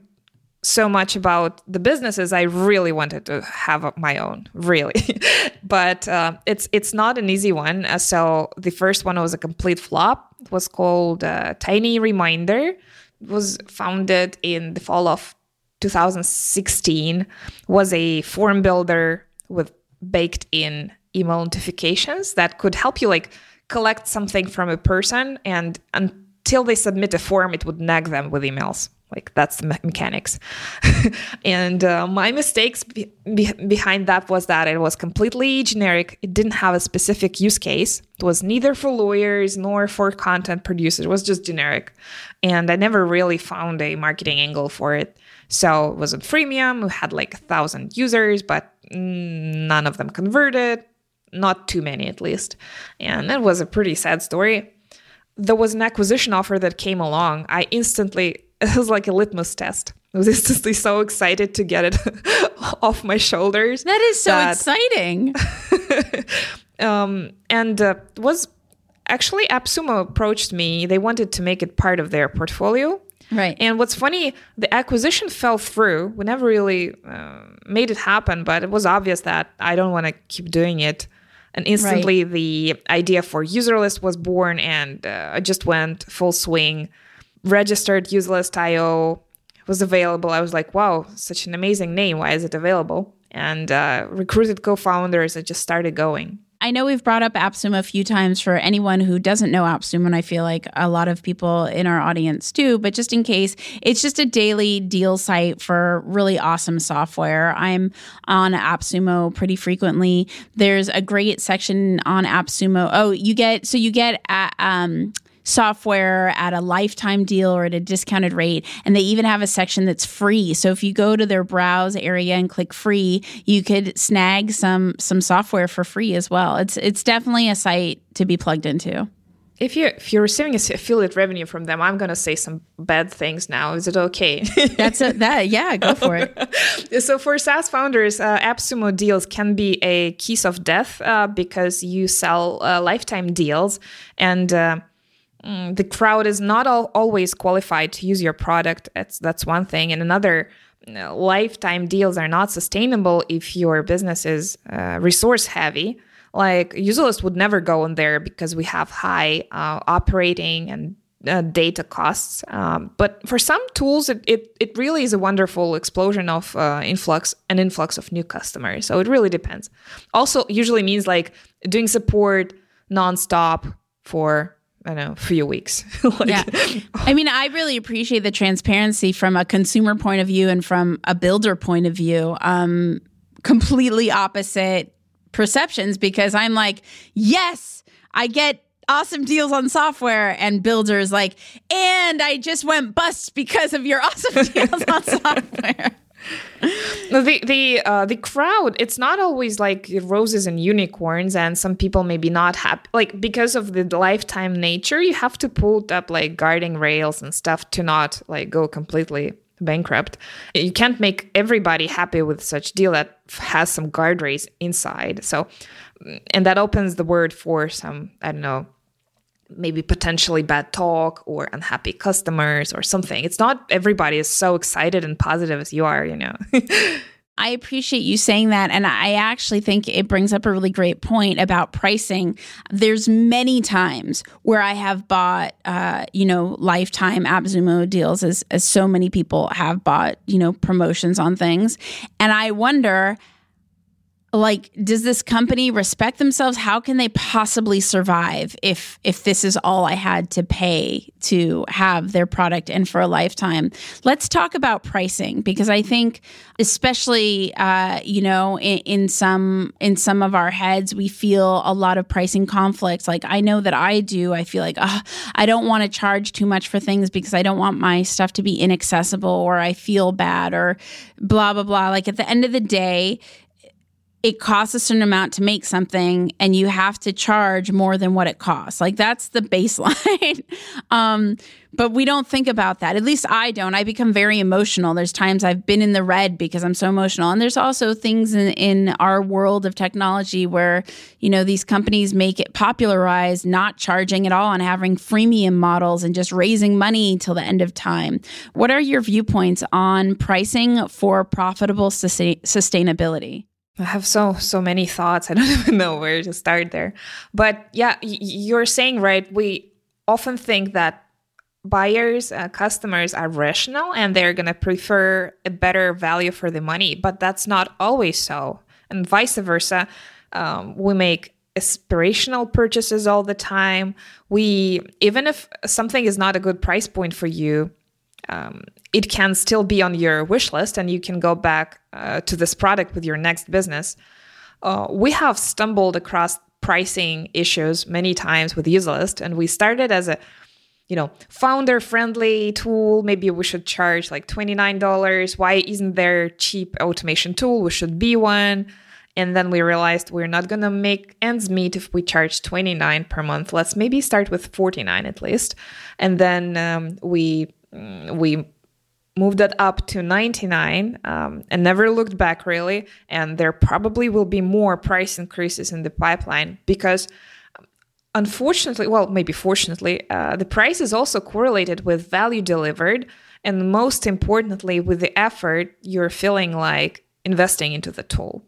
S1: so much about the businesses I really wanted to have my own, really. [laughs] but uh, it's it's not an easy one. Uh, so the first one was a complete flop. It was called uh, Tiny Reminder. It was founded in the fall of 2016. Was a form builder with baked in email notifications that could help you like collect something from a person and until they submit a form it would nag them with emails like that's the me- mechanics. [laughs] And uh, my mistakes be- be- behind that was that it was completely generic. It didn't have a specific use case. It was neither for lawyers nor for content producers. It was just generic. And i never really found a marketing angle for it. So it was a freemium. We had like a thousand users but none of them converted. Not too many at least. And it was a pretty sad story. There was an acquisition offer that came along. I instantly [laughs] it was like a litmus test i was [laughs] instantly so excited to get it [laughs] off my shoulders
S2: That is so
S1: that-
S2: exciting.
S1: um, and uh, was actually AppSumo approached me. They wanted to make it part of their portfolio.
S2: Right.
S1: And what's funny, the acquisition fell through. We never really uh, made it happen, but it was obvious that I don't want to keep doing it. And instantly, the idea for userlist was born, and uh, I just went full swing. Registered userlist.io was available. I was like, wow, such an amazing name. Why is it available? And uh, recruited co founders. It just started going.
S2: I know we've brought up AppSumo a few times for anyone who doesn't know AppSumo, and I feel like a lot of people in our audience do. But just in case, it's just a daily deal site for really awesome software. I'm on AppSumo pretty frequently. There's a great section on AppSumo. Oh, you get so you get uh, um, software at a lifetime deal or at a discounted rate. And they even have a section that's free. So if you go to their browse area and click free, you could snag some some software for free as well. It's it's definitely a site to be plugged into.
S1: If you if you're receiving affiliate revenue from them, I'm gonna say some bad things now. Is it okay? [laughs]
S2: That's a, that yeah, go for it. [laughs]
S1: so for SaaS founders, uh, AppSumo deals can be a kiss of death uh, because you sell uh, lifetime deals, and uh, the crowd is not all, always qualified to use your product. That's that's one thing, and another. uh, Lifetime deals are not sustainable if your business is uh, resource heavy. Like Userlist would never go in there because we have high uh, operating and uh, data costs. Um, but for some tools, it, it, it really is a wonderful explosion of uh, influx an influx of new customers. So it really depends. Also, usually means like doing support nonstop for I don't know few weeks. [laughs] like,
S2: Yeah. I mean, I really appreciate the transparency from a consumer point of view and from a builder point of view. Um, completely opposite perceptions because I'm like, yes, I get awesome deals on software and builders like, and I just went bust because of your awesome [laughs] deals on [laughs] software.
S1: The the uh, the crowd it's not always like roses and unicorns and some people maybe not happy like because of the lifetime nature you have to put up like guarding rails and stuff to not like go completely bankrupt. You can't make everybody happy with such deal that has some guardrails inside. So, and that opens the word for some, I don't know, maybe potentially bad talk or unhappy customers or something. It's not everybody is so excited and positive as you are, you know. [laughs]
S2: I appreciate you saying that. And I actually think it brings up a really great point about pricing. There's many times where I have bought, uh, you know, lifetime AppSumo deals, as, as so many people have bought, you know, promotions on things. And I wonder, like does this company respect themselves? How can they possibly survive if if this is all i had to pay to have their product in for a lifetime? Let's talk about pricing because i think especially uh, you know in, in some in some of our heads we feel a lot of pricing conflicts like i know that i do. I feel like oh, i don't want to charge too much for things because i don't want my stuff to be inaccessible or i feel bad or blah blah blah. Like at the end of the day it costs a certain amount to make something and you have to charge more than what it costs. Like that's the baseline. [laughs] um, but we don't think about that. At least I don't. I become very emotional. There's times I've been in the red because I'm so emotional. And there's also things in, in our world of technology where, you know, these companies make it popularized not charging at all and having freemium models and just raising money till the end of time. What are your viewpoints on pricing for profitable sustain- sustainability?
S1: I have so so many thoughts. [laughs] I don't even know where to start there. But yeah, you're saying right. We often think that buyers, uh, customers are rational and they're going to prefer a better value for the money, but that's not always so. And vice versa. Um, we make aspirational purchases all the time. We even if something is not a good price point for you, um, it can still be on your wish list and you can go back uh, to this product with your next business. Uh, we have stumbled across pricing issues many times with Userlist, and we started as a you know founder friendly tool. Maybe we should charge like $29 why isn't there a cheap automation tool? We should be one. And then we realized we're not going to make ends meet if we charge 29 per month. Let's maybe start with 49 at least. And then um, we we moved that up to 99 um, and never looked back really. And there probably will be more price increases in the pipeline because unfortunately well maybe fortunately uh, the price is also correlated with value delivered. And most importantly with the effort you're feeling like investing into the tool.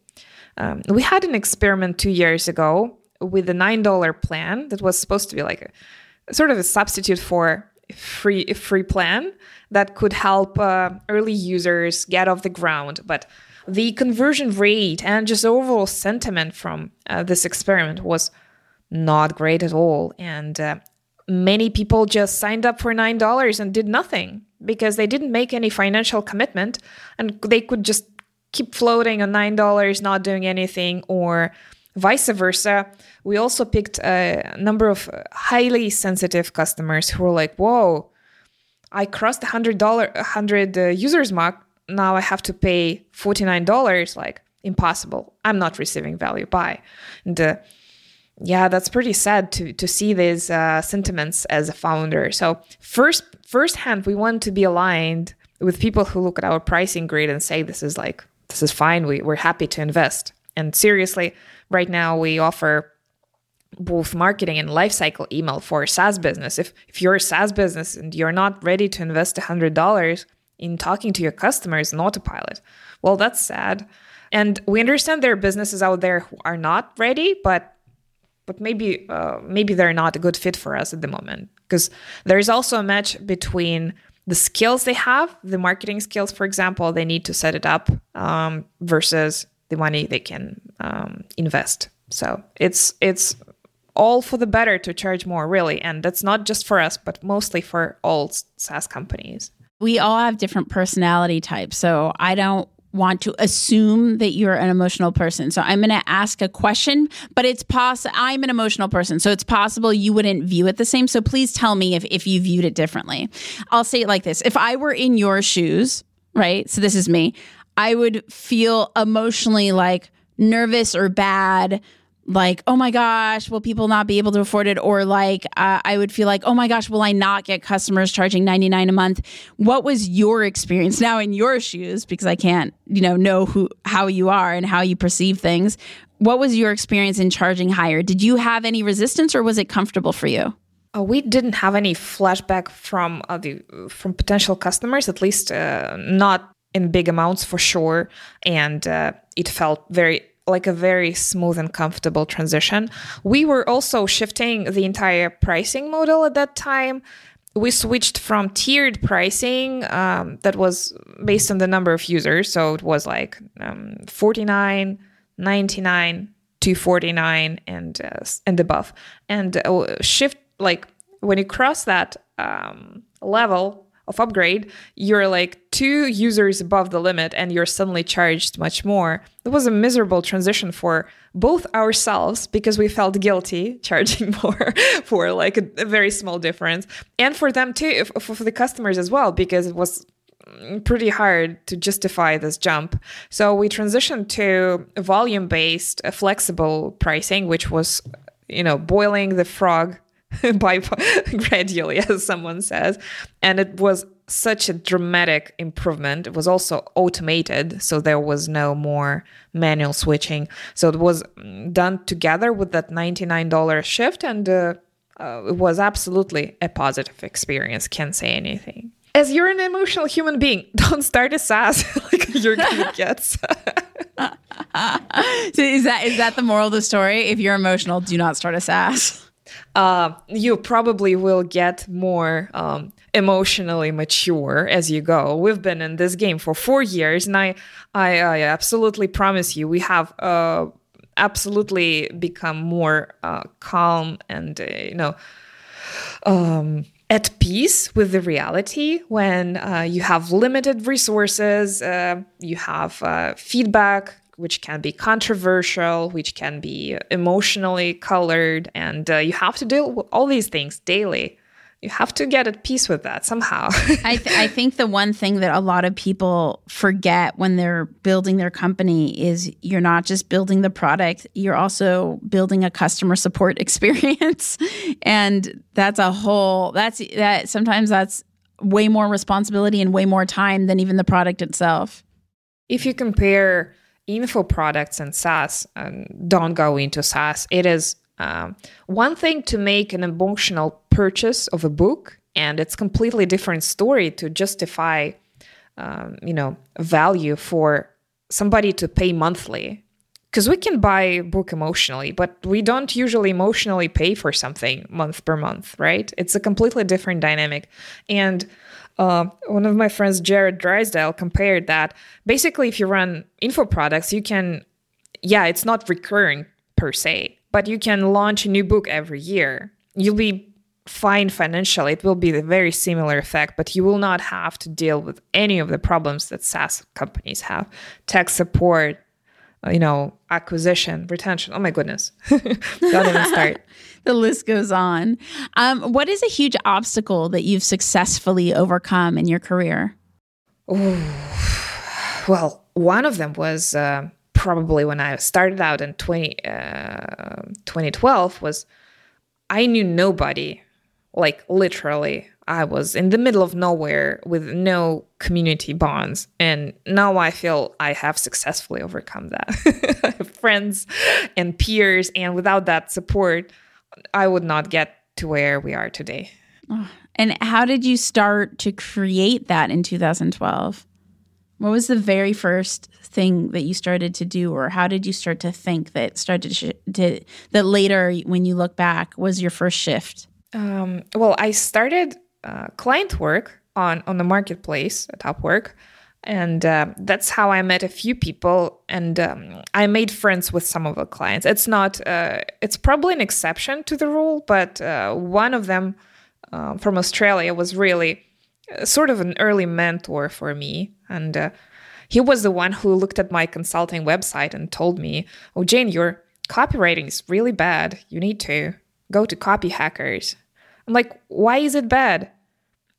S1: Um, we had an experiment two years ago with a $9 plan that was supposed to be like a sort of a substitute for free free plan that could help uh, early users get off the ground. But the conversion rate and just overall sentiment from uh, this experiment was not great at all. And uh, many people just signed up for $9 and did nothing because they didn't make any financial commitment and they could just keep floating on $9 not doing anything or Vice versa, we also picked a number of highly sensitive customers who were like, "Whoa, I crossed the hundred dollar, hundred uh, users mark. Now I have to pay forty nine dollars. Like impossible. I'm not receiving value. Bye." And uh, yeah, that's pretty sad to to see these uh, sentiments as a founder. So first, firsthand, we want to be aligned with people who look at our pricing grid and say, "This is like this is fine. We we're happy to invest." And seriously, right now we offer both marketing and lifecycle email for SaaS business. If if you're a SaaS business and you're not ready to invest hundred dollars in talking to your customers in autopilot, well, that's sad. And we understand there are businesses out there who are not ready, but but maybe uh, maybe they're not a good fit for us at the moment because there is also a match between the skills they have, the marketing skills, for example, they need to set it up um, versus the money they can um, invest. So it's it's all for the better to charge more, really, and that's not just for us, but mostly for all SaaS companies.
S2: We all have different personality types, so I don't want to assume that you're an emotional person. So I'm going to ask a question, but it's possible I'm an emotional person. So it's possible you wouldn't view it the same. So please tell me if, if you viewed it differently. I'll say it like this. If I were in your shoes, right? So this is me. I would feel emotionally like nervous or bad like, oh my gosh, will people not be able to afford it? Or like, uh, I would feel like, oh my gosh, will I not get customers charging 99 a month? What was your experience now in your shoes? Because I can't, you know, know who, how you are and how you perceive things. What was your experience in charging higher? Did you have any resistance or was it comfortable for you?
S1: Uh, we didn't have any flashback from uh, the from potential customers, at least uh, not in big amounts for sure, and uh, it felt very like a very smooth and comfortable transition. We were also shifting the entire pricing model at that time. We switched from tiered pricing um, that was based on the number of users. So it was like um, 49, 99, 249, and, uh, and above. And uh, shift, like when you cross that um, level, of upgrade, you're like two users above the limit and you're suddenly charged much more. It was a miserable transition for both ourselves because we felt guilty [laughs] charging more [laughs] for like a, a very small difference, and for them too, for the customers as well, because it was mm, pretty hard to justify this jump. So we transitioned to volume based, uh, flexible pricing, which was, you know, boiling the frog [laughs] by [laughs] gradually, [laughs] as someone says. And it was such a dramatic improvement. It was also automated, so there was no more manual switching. So it was mm, done together with that $99 shift, and uh, uh, it was absolutely a positive experience. Can't say anything. As you're an emotional human being, don't start a SaaS like your kid gets.
S2: so is that is that the moral of the story? If you're emotional, do not start a SaaS
S1: uh, you probably will get more um, emotionally mature as you go. We've been in this game for four years, and I, I, I absolutely promise you, we have uh, absolutely become more uh, calm and uh, you know. Um, at peace with the reality when uh, you have limited resources, uh, you have uh, feedback which can be controversial, which can be emotionally colored, and uh, you have to deal with all these things daily. You have to get at peace with that somehow. [laughs]
S2: I, th- I think the one thing that a lot of people forget when they're building their company is you're not just building the product, you're also building a customer support [laughs] experience. and that's a whole, that's that sometimes that's way more responsibility and way more time than even the product itself.
S1: If you compare info products and SaaS and don't go into SaaS. It is um, one thing to make an emotional purchase of a book, and it's completely different story to justify, um, you know, value for somebody to pay monthly. Because we can buy a book emotionally, but we don't usually emotionally pay for something month per month, right? It's a completely different dynamic. And uh, one of my friends, Jarrod Drysdale, compared that basically, if you run info products, you can, yeah, it's not recurring per se, but you can launch a new book every year. You'll be fine financially. It will be a very similar effect, but you will not have to deal with any of the problems that SaaS companies have tech support, uh, you know, acquisition, retention. Oh my goodness. [laughs] Don't even start.
S2: The list goes on. Um, what is a huge obstacle that you've successfully overcome in your career?
S1: Oh, well, one of them was uh, probably when I started out in 20, uh, 2012 was I knew nobody, like literally I was in the middle of nowhere with no community bonds. And now I feel I have successfully overcome that. [laughs] Friends and peers. And without that support, I would not get to where we are today.
S2: And how did you start to create that in 2012? What was the very first thing that you started to do, or how did you start to think that started to, to that later, when you look back, was your first shift?
S1: Um, well, I started uh, client work on on the marketplace at Upwork, and uh, that's how I met a few people, and um, I made friends with some of the clients. It's not, uh, it's probably an exception to the rule, but uh, one of them uh, from Australia was really uh, sort of an early mentor for me, and he was the one who looked at my consulting website and told me, "Oh, Jane, your copywriting is really bad. You need to go to Copy Hackers." I'm like, why is it bad?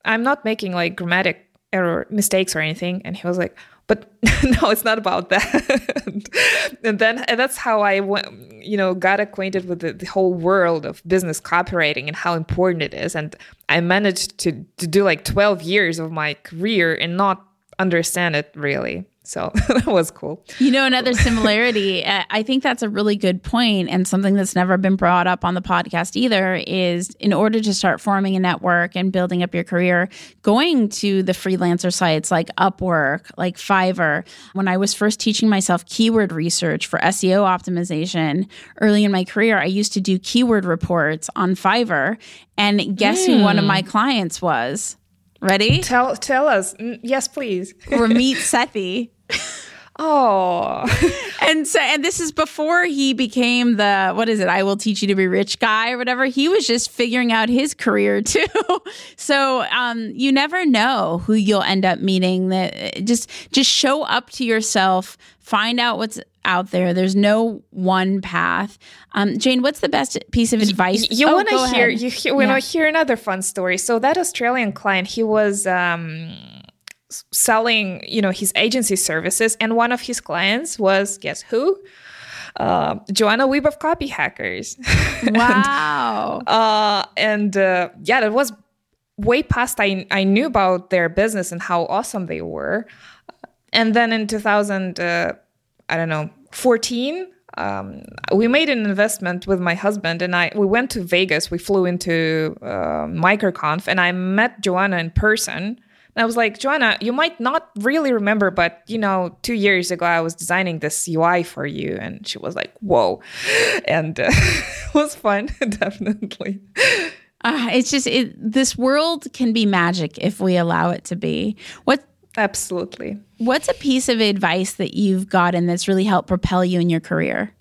S1: I'm not making like grammatic error mistakes or anything. And he was like but [laughs] no it's not about that. [laughs] And then and that's how i went you know got acquainted with the, the, whole world of business copywriting and how important it is. And i managed to, to do like 12 years of my career and not understand it really so [laughs] that was cool.
S2: You know, another similarity, uh, I think that's a really good point, and something that's never been brought up on the podcast either is in order to start forming a network and building up your career, going to the freelancer sites like Upwork, like Fiverr. When I was first teaching myself keyword research for SEO optimization early in my career, I used to do keyword reports on Fiverr. And guess mm. who one of my hmm. clients was? Ready?
S1: Tell tell us. Yes, please.
S2: Ramit [laughs] Sethi. [laughs]
S1: Oh.
S2: and so and this is before he became the what is it? I will teach you to be rich guy or whatever. He was just figuring out his career [laughs] too. so um you never know who you'll end up meeting that just just show up to yourself, find out what's out there. There's no one path. Um, Jane, what's the best piece of advice?
S1: You, you oh, want to hear ahead. you hear, want to hear another fun story. So that Australian client, he was um selling, you know, his agency services, and one of his clients was guess who? Uh, Joanna Wiebe of Copy Hackers. [laughs]
S2: Wow.
S1: and, uh, and uh, yeah, that was way past I I knew about their business and how awesome they were. And then in 2000, uh, I don't know, 14. Um, we made an investment with my husband and I. We went to Vegas. We flew into uh, MicroConf and I met Joanna in person and I was like, Joanna, you might not really remember, but you know, two years ago I was designing this UI for you. And she was like, whoa. [laughs] And uh, [laughs] it was fun, [laughs] definitely.
S2: Uh, it's just, it, this world can be magic if we allow it to be. What?
S1: Absolutely.
S2: What's a piece of advice that you've gotten that's really helped propel you in your career?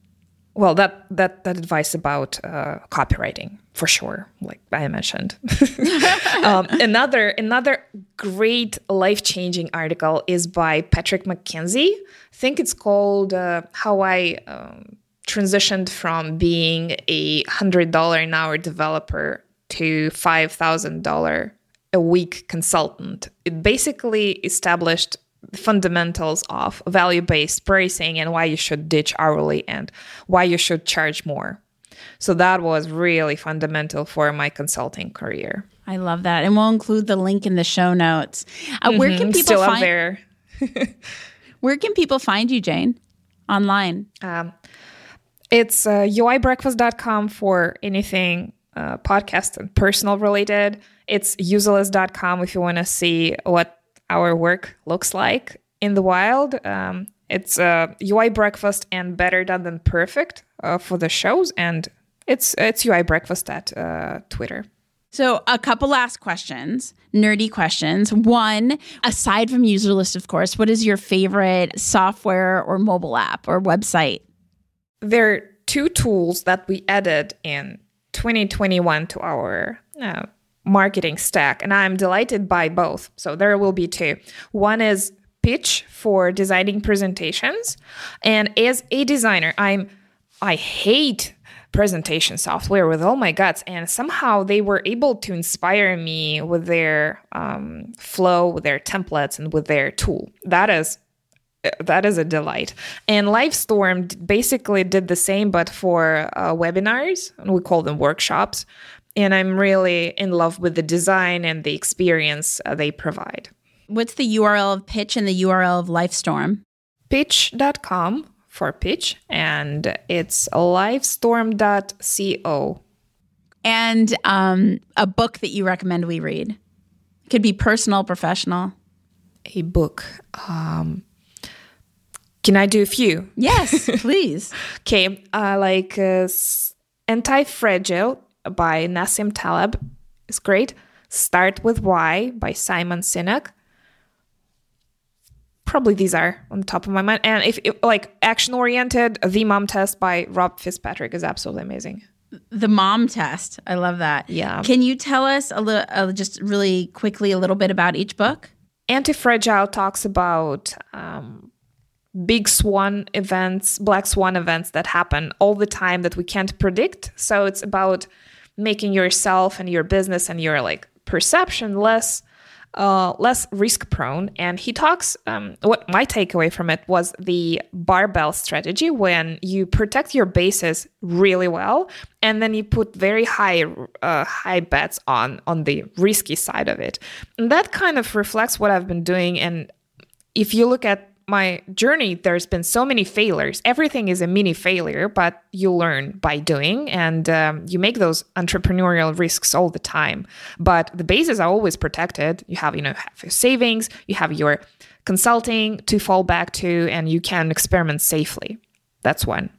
S1: Well, that that that advice about uh, copywriting for sure, like I mentioned. [laughs] um, another another great life changing article is by Patrick McKenzie. I think it's called uh, "How I um, Transitioned from Being a Hundred Dollar an Hour Developer to Five Thousand Dollar a Week Consultant." It basically established fundamentals of value based pricing and why you should ditch hourly and why you should charge more. So that was really fundamental for my consulting career.
S2: I love that. And we'll include the link in the show notes. Uh, mm-hmm. Where can mm-hmm. people
S1: Still
S2: find
S1: there? [laughs]
S2: where can people find you, Jane? Online.
S1: Um, it's uh, uibreakfast.com for anything uh, podcast and personal related. It's userlist.com if you want to see what our work looks like in the wild. Um, it's uh, UI breakfast and better done than perfect uh, for the shows, and it's it's UI breakfast at uh, Twitter.
S2: So, a couple last questions, nerdy questions. One, aside from Userlist, of course, what is your favorite software or mobile app or website?
S1: There are two tools that we added in 2021 to our uh, marketing stack, and I'm delighted by both. So there will be two. One is Pitch for designing presentations, and as a designer, I'm I hate presentation software with all my guts, and somehow they were able to inspire me with their um, flow, with their templates, and with their tool. That is that is a delight. And Livestorm basically did the same, but for uh, webinars, and we call them workshops and I'm really in love with the design and the experience uh, they provide.
S2: What's the URL of Pitch and the URL of Livestorm?
S1: Pitch.com for pitch, and it's livestorm.co.
S2: And um, a book that you recommend we read? It could be personal, professional.
S1: A book. Um, can I do a few?
S2: Yes, [laughs] please.
S1: okay, uh, like uh, Anti Fragile by Nassim Taleb is great. Start with Why by Simon Sinek. Probably these are on the top of my mind. And if, like action oriented, The Mom Test by Rob Fitzpatrick is absolutely amazing.
S2: The mom test. I love that.
S1: Yeah.
S2: Can you tell us a little, uh, just really quickly, a little bit about each book?
S1: Anti-Fragile talks about um, big swan events, black swan events that happen all the time that we can't predict. So it's about making yourself and your business and your like perception less uh, less risk prone. And he talks, um, what my takeaway from it was the barbell strategy when you protect your bases really well and then you put very high uh, high bets on on the risky side of it and that kind of reflects what i've been doing and if you look at my journey, there's been so many failures. Everything is a mini failure, but you learn by doing and um, you make those entrepreneurial risks all the time. But the bases are always protected. You have, you know, have your savings, you have your consulting to fall back to, and you can experiment safely. That's one.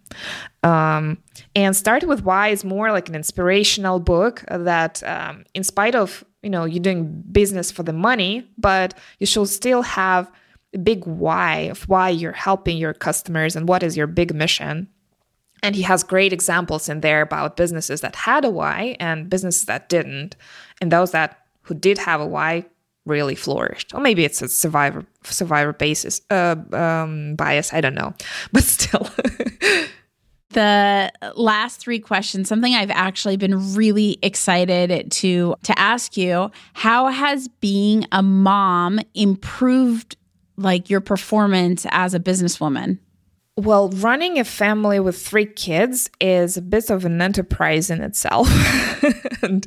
S1: Um, and Start with Why is more like an inspirational book that, um, in spite of, you know, you're doing business for the money, but you should still have big why of why you're helping your customers and what is your big mission. And he has great examples in there about businesses that had a why and businesses that didn't. And those that who did have a why really flourished. Or maybe it's a survivor survivor basis uh, um, bias. I don't know, [laughs] but still. [laughs]
S2: the last three questions something i've actually been really excited to to ask you how has being a mom improved like your performance as a businesswoman?
S1: Well, running a family with three kids is a bit of an enterprise in itself. [laughs] and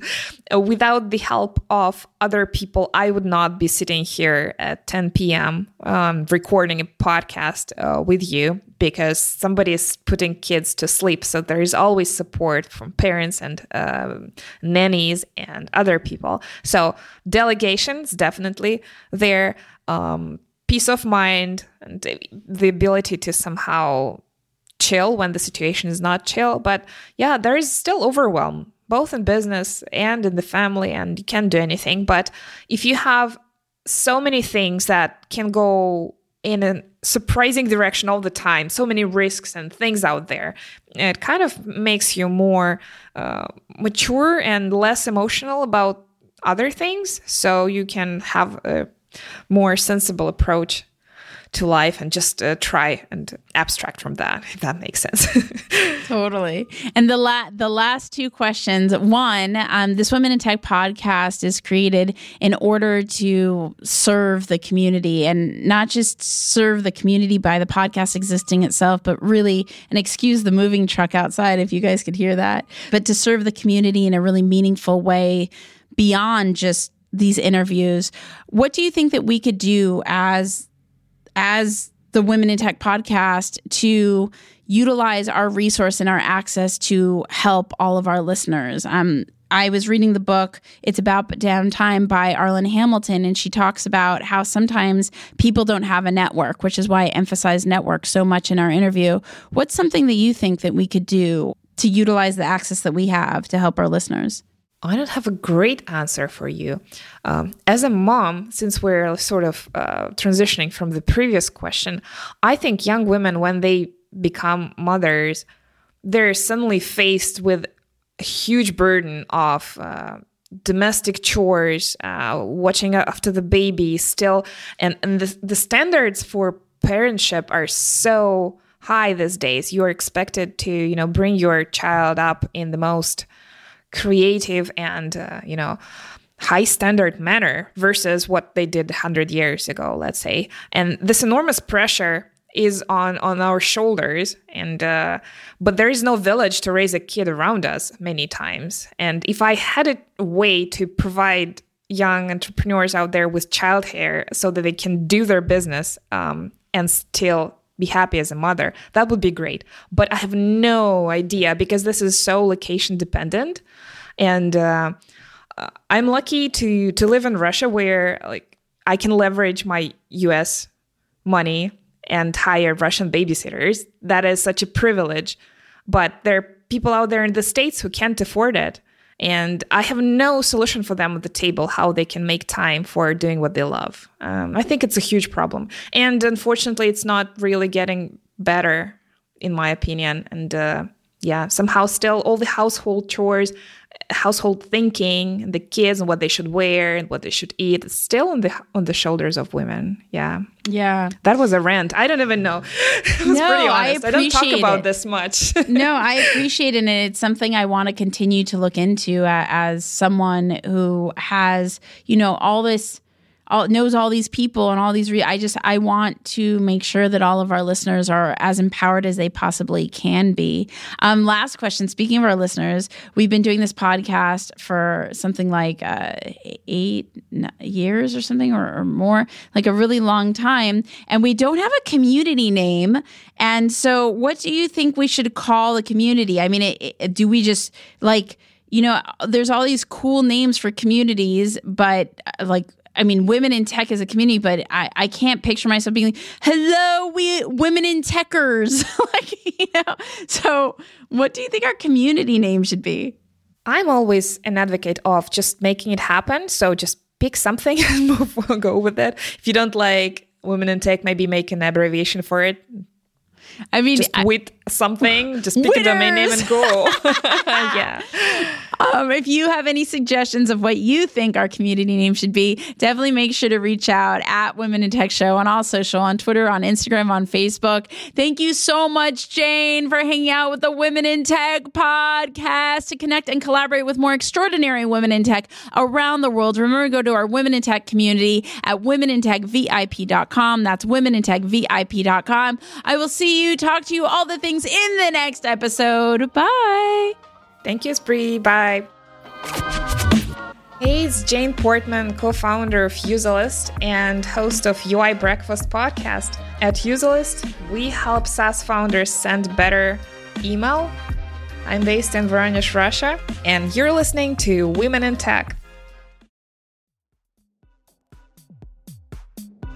S1: uh, without the help of other people, I would not be sitting here at 10 p.m. Um, recording a podcast uh, with you because somebody is putting kids to sleep. So there is always support from parents and uh, nannies and other people. So delegations definitely there. Um, peace of mind and the ability to somehow chill when the situation is not chill. But yeah, there is still overwhelm, both in business and in the family, and you can't do anything. But if you have so many things that can go in a surprising direction all the time, so many risks and things out there, it kind of makes you more uh, mature and less emotional about other things. So you can have a more sensible approach to life and just uh, try and abstract from that if that makes sense. [laughs]
S2: Totally. And the la- the last two questions. One um, this women in tech podcast is created in order to serve the community and not just serve the community by the podcast existing itself but really and excuse the moving truck outside if you guys could hear that but to serve the community in a really meaningful way beyond just these interviews. What do you think that we could do as as the Women in Tech podcast to utilize our resource and our access to help all of our listeners? Um, I was reading the book, It's About Damn Time by Arlan Hamilton, and she talks about how sometimes people don't have a network, which is why I emphasize network so much in our interview. What's something that you think that we could do to utilize the access that we have to help our listeners?
S1: I don't have a great answer for you. Um, as a mom, since we're sort of uh, transitioning from the previous question, I think young women, when they become mothers, they're suddenly faced with a huge burden of uh, domestic chores, uh, watching after the baby still, and, and the, the standards for parentship are so high these days. You're expected to, you know, bring your child up in the most creative and uh, you know high standard manner versus what they did 100 years ago let's say. And this enormous pressure is on on our shoulders and uh, but there is no village to raise a kid around us many times. And if i had a way to provide young entrepreneurs out there with childcare so that they can do their business um, and still be happy as a mother that would be great but i have no idea because this is so location dependent and uh, I'm lucky to to live in Russia where like I can leverage my U.S. money and hire Russian babysitters. That is such a privilege. But there are people out there in the states who can't afford it. And I have no solution for them at the table how they can make time for doing what they love. Um, I think it's a huge problem. And unfortunately, it's not really getting better, in my opinion. And uh, yeah, somehow still all the household chores household thinking the kids and what they should wear and what they should eat it's still on the on the shoulders of women. Yeah.
S2: Yeah.
S1: That was a rant. I don't even know. [laughs] No, pretty honest. I, I don't talk about it. this much. [laughs]
S2: No i appreciate it and it's something i want to continue to look into uh, as someone who has you know all this all knows all these people and all these re- I just I want to make sure that all of our listeners are as empowered as they possibly can be. Um, last question. Speaking of our listeners, we've been doing this podcast for something like uh, eight years or something or, or more, like a really long time, and we don't have a community name. And so, what do you think we should call the community? I mean, it, it, do we just like you know, there's all these cool names for communities, but uh, like I mean, women in tech as a community, but I, I can't picture myself being like, hello, we women in techers. [laughs] like, you know, so what do you think our community name should be?
S1: I'm always an advocate of just making it happen. So just pick something [laughs] and move, on, go with it. If you don't like women in tech, maybe make an abbreviation for it.
S2: I mean,
S1: just with something, just pick winners! a domain name and go. [laughs] yeah.
S2: Um, if you have any suggestions of what you think our community name should be, definitely make sure to reach out at Women in Tech Show on all social, on Twitter, on Instagram, on Facebook. Thank you so much, Jane, for hanging out with the Women in Tech podcast to connect and collaborate with more extraordinary women in tech around the world. Remember go to our Women in Tech community at womenintechvip.com. That's womenintechvip.com. I will see you, talk to you, all the things in the next episode. Bye.
S1: Thank you, Espree. Bye. Hey, it's Jane Portman, co founder of Userlist and host of UI Breakfast podcast. At Userlist, we help SaaS founders send better email. I'm based in Voronezh, Russia, and you're listening to Women in Tech.